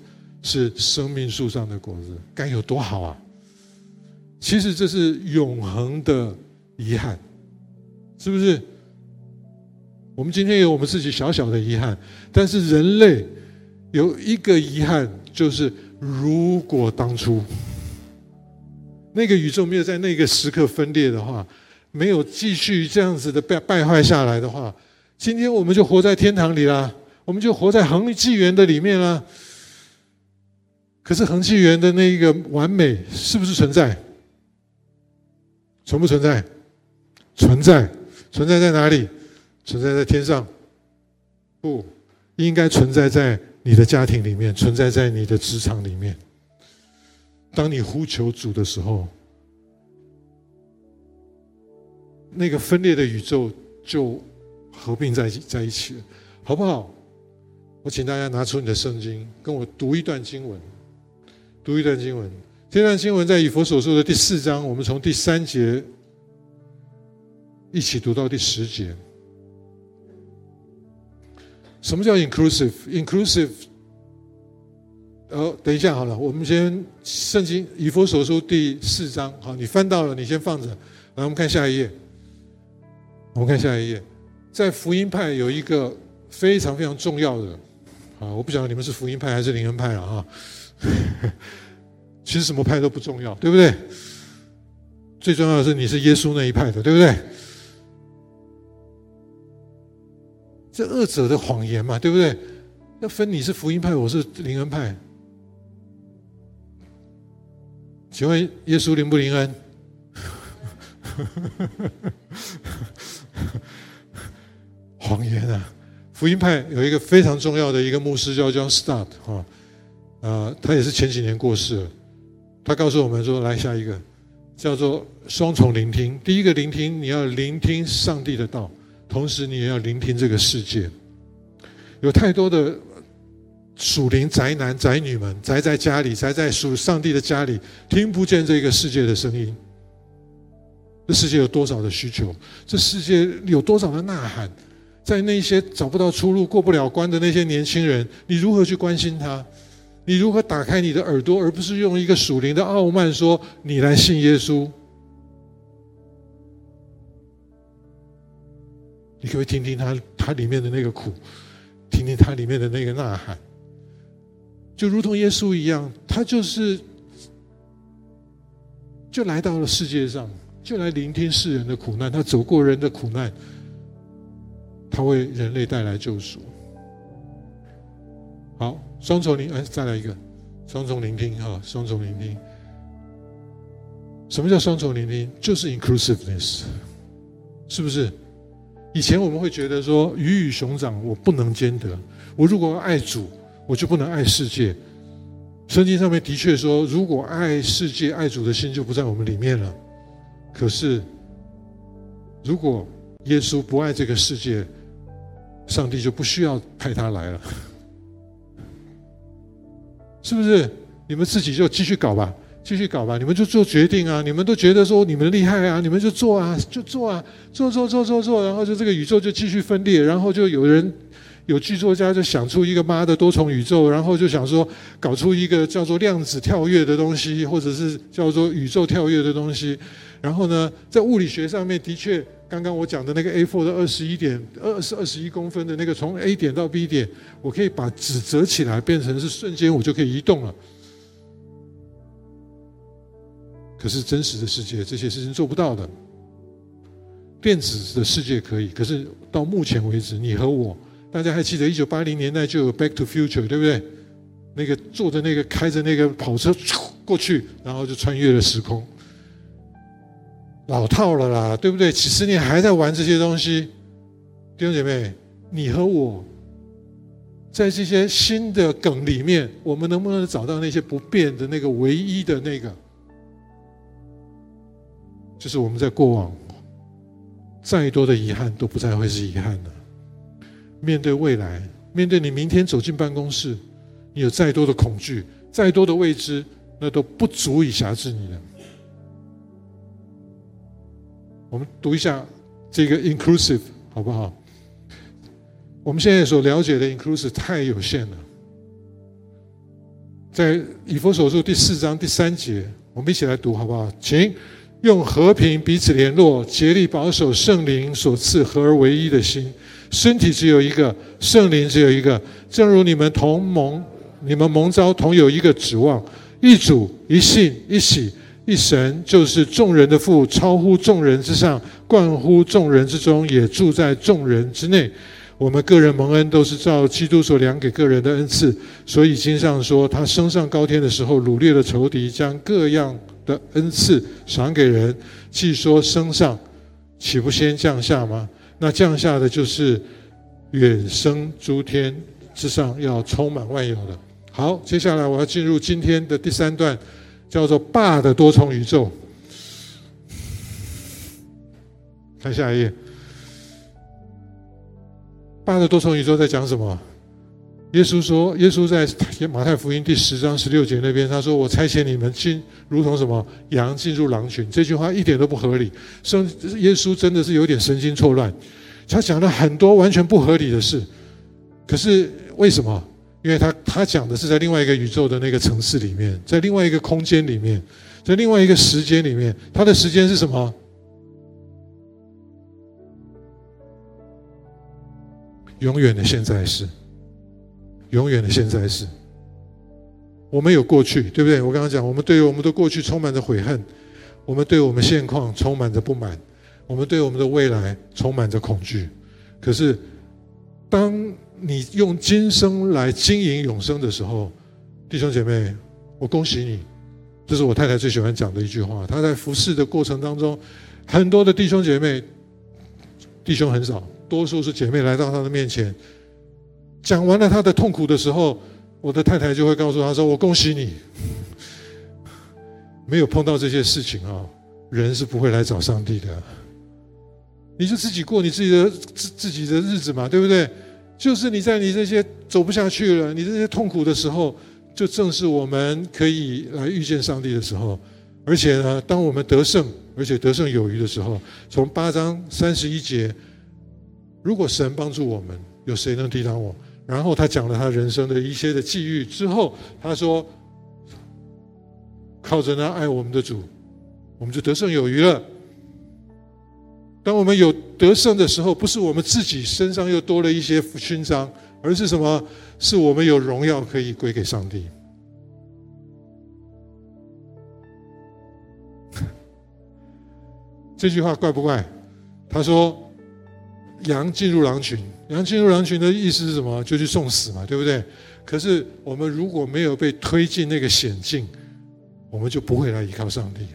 是生命树上的果子，该有多好啊！其实这是永恒的遗憾，是不是？我们今天有我们自己小小的遗憾，但是人类有一个遗憾，就是如果当初，那个宇宙没有在那个时刻分裂的话，没有继续这样子的败败坏下来的话，今天我们就活在天堂里啦，我们就活在恒纪元的里面啦。可是恒纪元的那一个完美是不是存在？存不存在？存在，存在在哪里？存在在天上？不，应该存在在你的家庭里面，存在在你的职场里面。当你呼求主的时候，那个分裂的宇宙就合并在在一起了，好不好？我请大家拿出你的圣经，跟我读一段经文。读一段经文，这段经文在以佛所说的第四章，我们从第三节一起读到第十节。什么叫 inclusive？inclusive？哦，等一下好了，我们先圣经以佛所说第四章，好，你翻到了，你先放着，来，我们看下一页。我们看下一页，在福音派有一个非常非常重要的，啊，我不晓得你们是福音派还是灵恩派了哈。其实什么派都不重要，对不对？最重要的是你是耶稣那一派的，对不对？这二者的谎言嘛，对不对？要分你是福音派，我是灵恩派。请问耶稣灵不灵恩？谎言啊！福音派有一个非常重要的一个牧师叫 John Stott 哈。啊，他也是前几年过世了。他告诉我们说：“来下一个，叫做双重聆听。第一个聆听，你要聆听上帝的道，同时你也要聆听这个世界。有太多的属灵宅男宅女们宅在家里，宅在属上帝的家里，听不见这个世界的声音。这世界有多少的需求？这世界有多少的呐喊？在那些找不到出路、过不了关的那些年轻人，你如何去关心他？”你如何打开你的耳朵，而不是用一个属灵的傲慢说你来信耶稣？你可不可以听听他他里面的那个苦，听听他里面的那个呐喊？就如同耶稣一样，他就是就来到了世界上，就来聆听世人的苦难，他走过人的苦难，他为人类带来救赎。好。双重聆，哎，再来一个，双重聆听哈，双重聆听。什么叫双重聆听？就是 inclusiveness，是不是？以前我们会觉得说鱼与熊掌我不能兼得，我如果爱主，我就不能爱世界。圣经上面的确说，如果爱世界、爱主的心就不在我们里面了。可是，如果耶稣不爱这个世界，上帝就不需要派他来了。是不是？你们自己就继续搞吧，继续搞吧。你们就做决定啊！你们都觉得说你们厉害啊！你们就做啊，就做啊，做做做做做，然后就这个宇宙就继续分裂，然后就有人有剧作家就想出一个妈的多重宇宙，然后就想说搞出一个叫做量子跳跃的东西，或者是叫做宇宙跳跃的东西。然后呢，在物理学上面的确。刚刚我讲的那个 A4 的二十一点二是二十一公分的那个，从 A 点到 B 点，我可以把纸折起来，变成是瞬间我就可以移动了。可是真实的世界这些事情做不到的，电子的世界可以。可是到目前为止，你和我，大家还记得一九八零年代就有 Back to Future，对不对？那个坐着那个开着那个跑车过去，然后就穿越了时空。老套了啦，对不对？几十年还在玩这些东西，弟兄姐妹，你和我，在这些新的梗里面，我们能不能找到那些不变的那个唯一的那个？就是我们在过往，再多的遗憾都不再会是遗憾了。面对未来，面对你明天走进办公室，你有再多的恐惧，再多的未知，那都不足以辖制你了。我们读一下这个 inclusive 好不好？我们现在所了解的 inclusive 太有限了。在以佛所述第四章第三节，我们一起来读好不好？请用和平彼此联络，竭力保守圣灵所赐合而为一的心。身体只有一个，圣灵只有一个。正如你们同盟，你们蒙召同有一个指望，一主一信一喜。一神就是众人的父，超乎众人之上，冠乎众人之中，也住在众人之内。我们个人蒙恩都是照基督所量给个人的恩赐，所以经上说，他升上高天的时候，掳掠了仇敌，将各样的恩赐赏给人。既说升上，岂不先降下吗？那降下的就是远升诸天之上，要充满万有的。好，接下来我要进入今天的第三段。叫做“霸”的多重宇宙，看下一页。霸的多重宇宙在讲什么？耶稣说：“耶稣在马太福音第十章十六节那边，他说：‘我差遣你们进，如同什么羊进入狼群。’这句话一点都不合理。圣耶稣真的是有点神经错乱，他讲了很多完全不合理的事。可是为什么？”因为他他讲的是在另外一个宇宙的那个层次里面，在另外一个空间里面，在另外一个时间里面，他的时间是什么？永远的现在是，永远的现在是。我们有过去，对不对？我刚刚讲，我们对于我们的过去充满着悔恨，我们对我们现况充满着不满，我们对我们的未来充满着恐惧。可是，当你用今生来经营永生的时候，弟兄姐妹，我恭喜你。这是我太太最喜欢讲的一句话。她在服侍的过程当中，很多的弟兄姐妹，弟兄很少，多数是姐妹来到她的面前，讲完了她的痛苦的时候，我的太太就会告诉她说：“我恭喜你，没有碰到这些事情啊，人是不会来找上帝的。你就自己过你自己的自自己的日子嘛，对不对？”就是你在你这些走不下去了，你这些痛苦的时候，就正是我们可以来遇见上帝的时候。而且呢，当我们得胜，而且得胜有余的时候，从八章三十一节，如果神帮助我们，有谁能抵挡我？然后他讲了他人生的一些的际遇之后，他说：“靠着那爱我们的主，我们就得胜有余了。”当我们有得胜的时候，不是我们自己身上又多了一些勋章，而是什么？是我们有荣耀可以归给上帝。这句话怪不怪？他说：“羊进入狼群，羊进入狼群的意思是什么？就去送死嘛，对不对？可是我们如果没有被推进那个险境，我们就不会来依靠上帝。”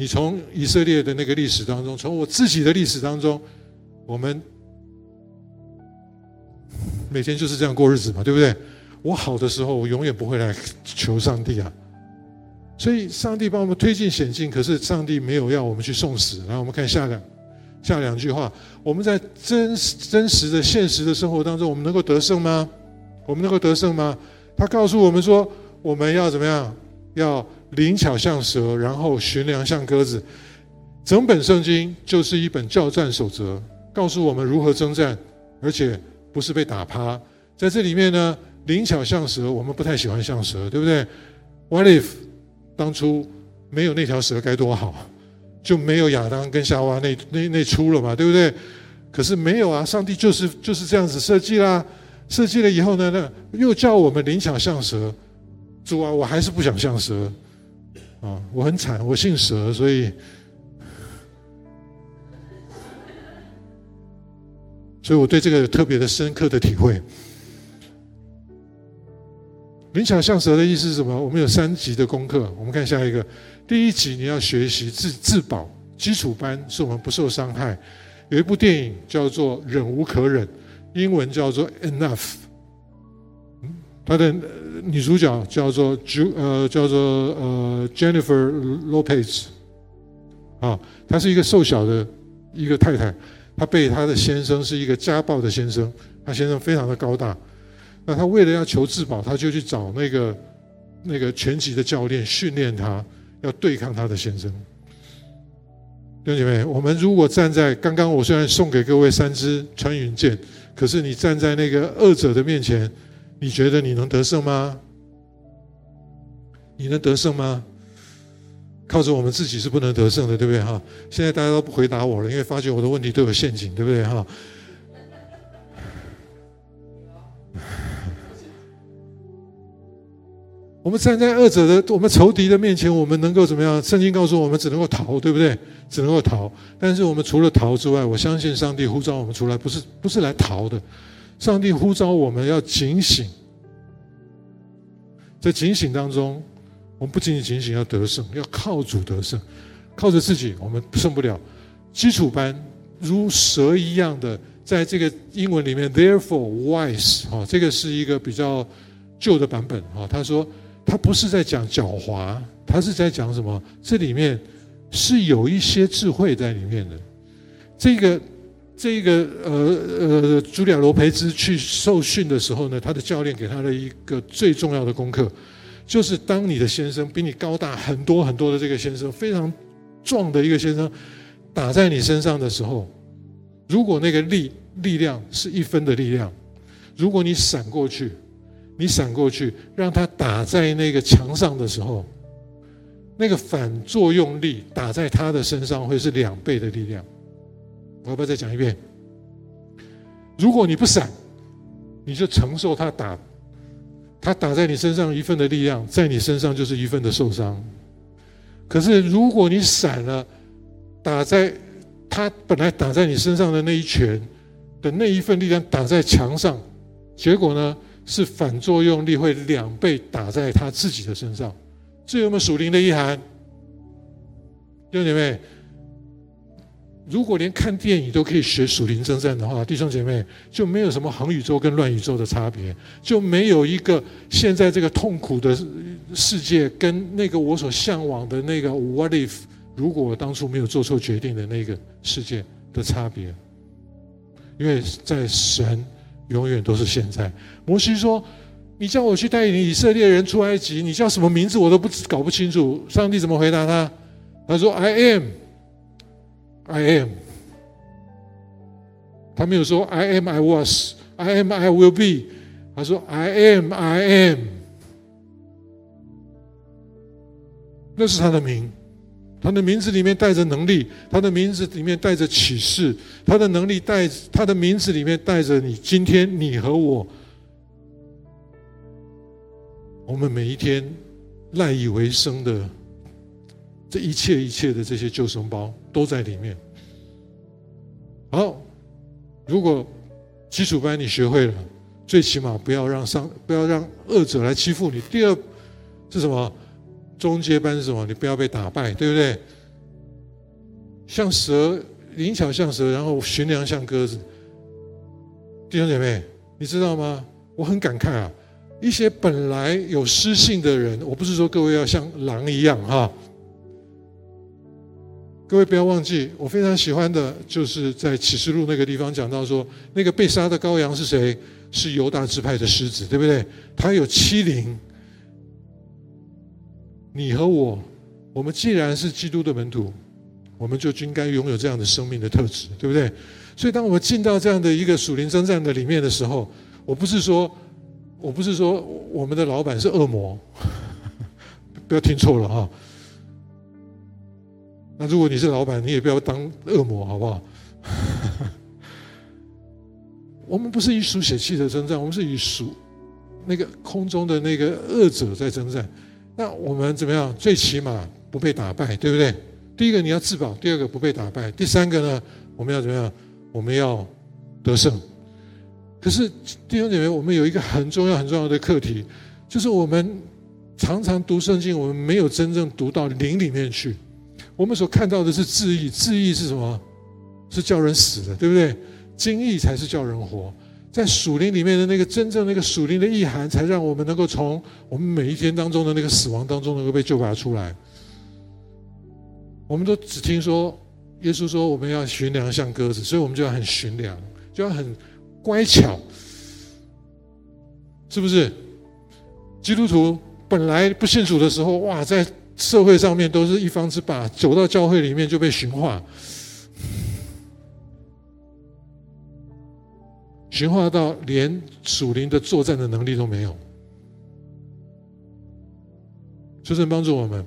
你从以色列的那个历史当中，从我自己的历史当中，我们每天就是这样过日子嘛，对不对？我好的时候，我永远不会来求上帝啊。所以，上帝帮我们推进险境，可是上帝没有要我们去送死。然后我们看下两下两句话：我们在真真实的现实的生活当中，我们能够得胜吗？我们能够得胜吗？他告诉我们说，我们要怎么样？要。灵巧像蛇，然后寻良像鸽子。整本圣经就是一本教战守则，告诉我们如何征战，而且不是被打趴。在这里面呢，灵巧像蛇，我们不太喜欢像蛇，对不对？What if 当初没有那条蛇该多好，就没有亚当跟夏娃那那那出了嘛，对不对？可是没有啊，上帝就是就是这样子设计啦。设计了以后呢，那又叫我们灵巧像蛇。主啊，我还是不想像蛇。啊，我很惨，我姓蛇，所以，所以我对这个有特别的深刻的体会。灵巧像蛇的意思是什么？我们有三级的功课，我们看下一个。第一级你要学习自自保，基础班是我们不受伤害。有一部电影叫做《忍无可忍》，英文叫做《Enough》。他的女主角叫做 Ju 呃叫做呃 Jennifer Lopez，啊，她是一个瘦小的一个太太，她被她的先生是一个家暴的先生，她先生非常的高大，那她为了要求自保，她就去找那个那个拳击的教练训练她，要对抗她的先生。弟兄姐妹，我们如果站在刚刚我虽然送给各位三支穿云箭，可是你站在那个恶者的面前。你觉得你能得胜吗？你能得胜吗？靠着我们自己是不能得胜的，对不对哈？现在大家都不回答我了，因为发觉我的问题都有陷阱，对不对哈？我们站在恶者的、我们仇敌的面前，我们能够怎么样？圣经告诉我们，只能够逃，对不对？只能够逃。但是我们除了逃之外，我相信上帝呼召我们出来，不是不是来逃的。上帝呼召我们要警醒，在警醒当中，我们不仅仅警醒要得胜，要靠主得胜，靠着自己我们胜不了。基础班如蛇一样的，在这个英文里面，therefore wise 哈，这个是一个比较旧的版本哈。他说。他不是在讲狡猾，他是在讲什么？这里面是有一些智慧在里面的。这个，这个，呃呃，茱莉亚·罗培兹去受训的时候呢，他的教练给他的一个最重要的功课，就是当你的先生比你高大很多很多的这个先生，非常壮的一个先生打在你身上的时候，如果那个力力量是一分的力量，如果你闪过去。你闪过去，让他打在那个墙上的时候，那个反作用力打在他的身上会是两倍的力量。我要不要再讲一遍？如果你不闪，你就承受他打，他打在你身上一份的力量，在你身上就是一份的受伤。可是如果你闪了，打在他本来打在你身上的那一拳的那一份力量打在墙上，结果呢？是反作用力会两倍打在他自己的身上，这有没有属灵的意涵？弟兄姐妹，如果连看电影都可以学属灵征战的话，弟兄姐妹就没有什么恒宇宙跟乱宇宙的差别，就没有一个现在这个痛苦的世界跟那个我所向往的那个 What if？如果我当初没有做错决定的那个世界的差别，因为在神。永远都是现在。摩西说：“你叫我去带领以色列人出埃及，你叫什么名字我都不搞不清楚。”上帝怎么回答他？他说：“I am, I am。”他没有说 “I am, I was, I am, I will be。”他说：“I am, I am。”那是他的名。他的名字里面带着能力，他的名字里面带着启示，他的能力带他的名字里面带着你。今天你和我，我们每一天赖以为生的这一切一切的这些救生包都在里面。好，如果基础班你学会了，最起码不要让上不要让恶者来欺负你。第二是什么？中阶班是什么？你不要被打败，对不对？像蛇，灵巧像蛇，然后驯良像鸽子。弟兄姐妹，你知道吗？我很感慨啊！一些本来有失性的人，我不是说各位要像狼一样哈。各位不要忘记，我非常喜欢的就是在启示录那个地方讲到说，那个被杀的羔羊是谁？是犹大支派的狮子，对不对？他有欺凌。你和我，我们既然是基督的门徒，我们就应该拥有这样的生命的特质，对不对？所以，当我们进到这样的一个属灵征战的里面的时候，我不是说，我不是说我们的老板是恶魔，不要听错了哈。那如果你是老板，你也不要当恶魔，好不好？我们不是以属血气的征战，我们是以属那个空中的那个恶者在征战。那我们怎么样？最起码不被打败，对不对？第一个你要自保，第二个不被打败，第三个呢？我们要怎么样？我们要得胜。可是弟兄姐妹，我们有一个很重要、很重要的课题，就是我们常常读圣经，我们没有真正读到灵里面去。我们所看到的是字义，字义是什么？是叫人死的，对不对？经义才是叫人活。在属灵里面的那个真正那个属灵的意涵，才让我们能够从我们每一天当中的那个死亡当中能够被救拔出来。我们都只听说耶稣说我们要驯良像鸽子，所以我们就要很驯良，就要很乖巧，是不是？基督徒本来不信主的时候，哇，在社会上面都是一方之霸，走到教会里面就被驯化。驯化到连属灵的作战的能力都没有，求神帮助我们。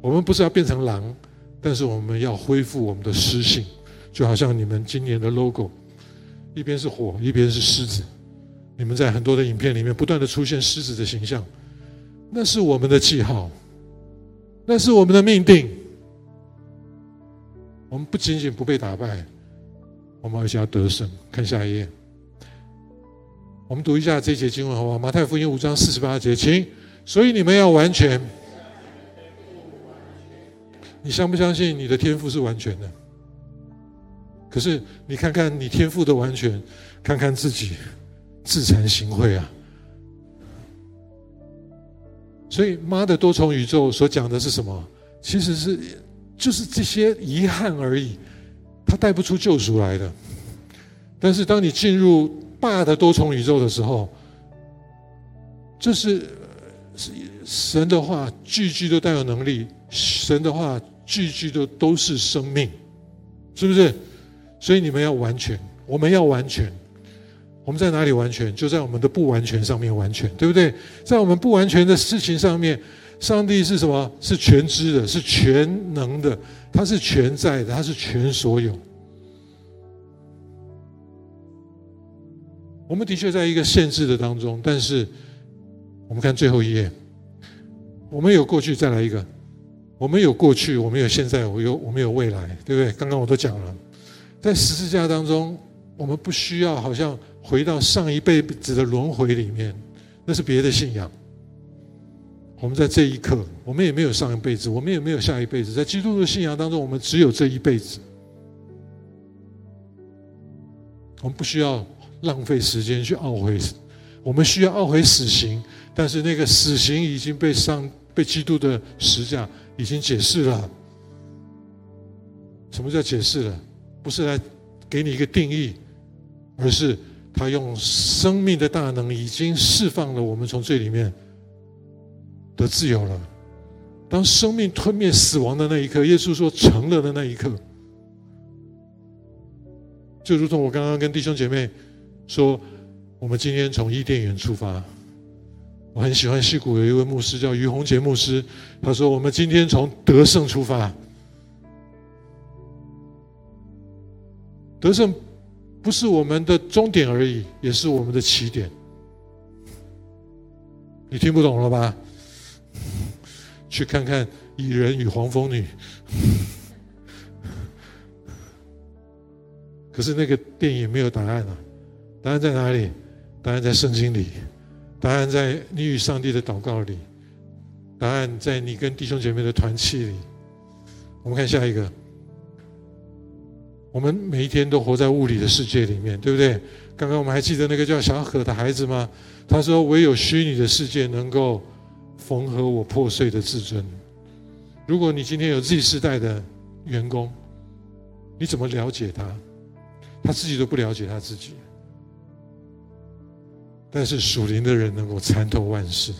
我们不是要变成狼，但是我们要恢复我们的狮性，就好像你们今年的 logo，一边是火，一边是狮子。你们在很多的影片里面不断的出现狮子的形象，那是我们的记号，那是我们的命定。我们不仅仅不被打败，我们而且要得胜。看下一页，我们读一下这节经文好不好？马太福音五章四十八节，请。所以你们要完全。你相不相信你的天赋是完全的？可是你看看你天赋的完全，看看自己自惭形秽啊！所以妈的多重宇宙所讲的是什么？其实是就是这些遗憾而已，它带不出救赎来的。但是当你进入爸的多重宇宙的时候，这是神的话句句都带有能力，神的话。句句都都是生命，是不是？所以你们要完全，我们要完全。我们在哪里完全？就在我们的不完全上面完全，对不对？在我们不完全的事情上面，上帝是什么？是全知的，是全能的，他是全在的，他是全所有。我们的确在一个限制的当中，但是我们看最后一页，我们有过去，再来一个。我们有过去，我们有现在，我有我们有未来，对不对？刚刚我都讲了，在十字架当中，我们不需要好像回到上一辈子的轮回里面，那是别的信仰。我们在这一刻，我们也没有上一辈子，我们也没有下一辈子，在基督的信仰当中，我们只有这一辈子。我们不需要浪费时间去懊悔，我们需要懊悔死刑，但是那个死刑已经被上被基督的十架。已经解释了，什么叫解释了？不是来给你一个定义，而是他用生命的大能已经释放了我们从罪里面的自由了。当生命吞灭死亡的那一刻，耶稣说成了的那一刻，就如同我刚刚跟弟兄姐妹说，我们今天从伊甸园出发。我很喜欢西谷有一位牧师叫于洪杰牧师，他说：“我们今天从得胜出发，得胜不是我们的终点而已，也是我们的起点。”你听不懂了吧？去看看《蚁人与黄蜂女》，可是那个电影没有答案啊！答案在哪里？答案在圣经里。答案在你与上帝的祷告里，答案在你跟弟兄姐妹的团契里。我们看下一个，我们每一天都活在物理的世界里面，对不对？刚刚我们还记得那个叫小可的孩子吗？他说：“唯有虚拟的世界能够缝合我破碎的自尊。”如果你今天有 Z 世代的员工，你怎么了解他？他自己都不了解他自己。但是属灵的人能够参透万事。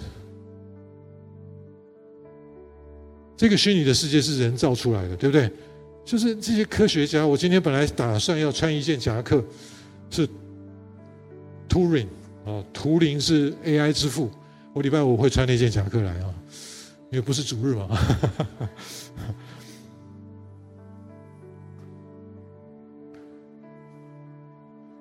这个虚拟的世界是人造出来的，对不对？就是这些科学家。我今天本来打算要穿一件夹克，是 Turing 啊，图灵是 AI 之父。我礼拜五会穿那件夹克来啊，因为不是主日嘛。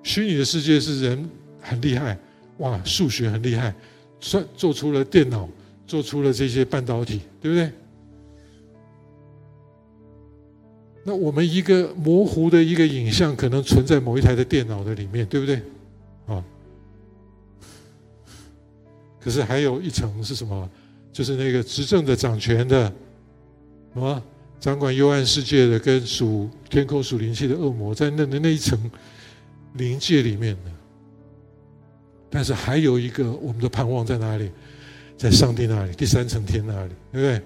虚拟的世界是人很厉害。哇，数学很厉害，算做出了电脑，做出了这些半导体，对不对？那我们一个模糊的一个影像，可能存在某一台的电脑的里面，对不对？啊，可是还有一层是什么？就是那个执政的、掌权的，什么掌管幽暗世界的，跟属天空、属灵气的恶魔，在那的那一层灵界里面的。但是还有一个，我们的盼望在哪里？在上帝那里，第三层天那里，对不对？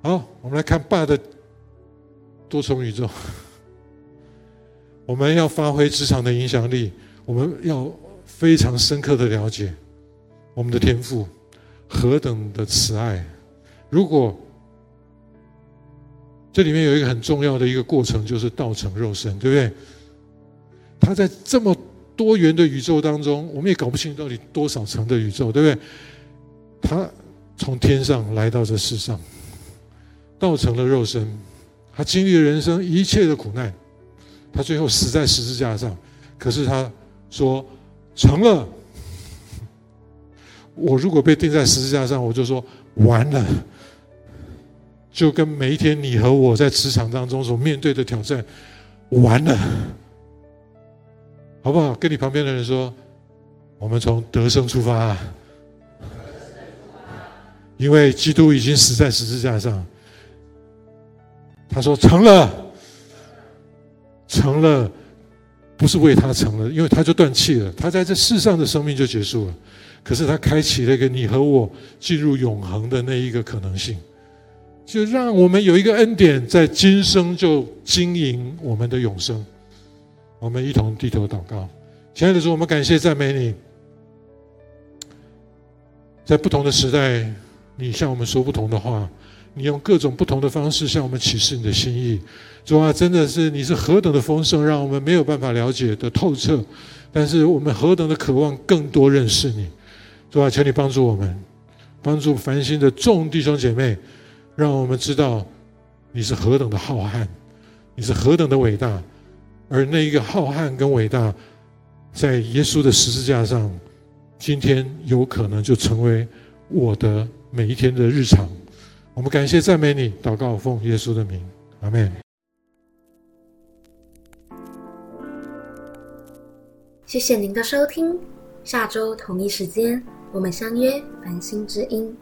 好，我们来看爸的多重宇宙。我们要发挥职场的影响力，我们要非常深刻的了解我们的天赋何等的慈爱。如果这里面有一个很重要的一个过程，就是道成肉身，对不对？他在这么。多元的宇宙当中，我们也搞不清到底多少层的宇宙，对不对？他从天上来到这世上，道成了肉身，他经历了人生一切的苦难，他最后死在十字架上。可是他说成了，我如果被钉在十字架上，我就说完了。就跟每一天你和我在职场当中所面对的挑战，完了，好不好？跟你旁边的人说，我们从得胜出发，因为基督已经死在十字架上。他说成了，成了，不是为他成了，因为他就断气了，他在这世上的生命就结束了。可是他开启了一个你和我进入永恒的那一个可能性。就让我们有一个恩典，在今生就经营我们的永生。我们一同低头祷告，亲爱的主，我们感谢赞美你。在不同的时代，你向我们说不同的话，你用各种不同的方式向我们启示你的心意。主啊，真的是你是何等的丰盛，让我们没有办法了解的透彻。但是我们何等的渴望更多认识你。主啊，求你帮助我们，帮助繁星的众弟兄姐妹。让我们知道你是何等的浩瀚，你是何等的伟大，而那一个浩瀚跟伟大，在耶稣的十字架上，今天有可能就成为我的每一天的日常。我们感谢赞美你，祷告奉耶稣的名，阿门。谢谢您的收听，下周同一时间我们相约繁星之音。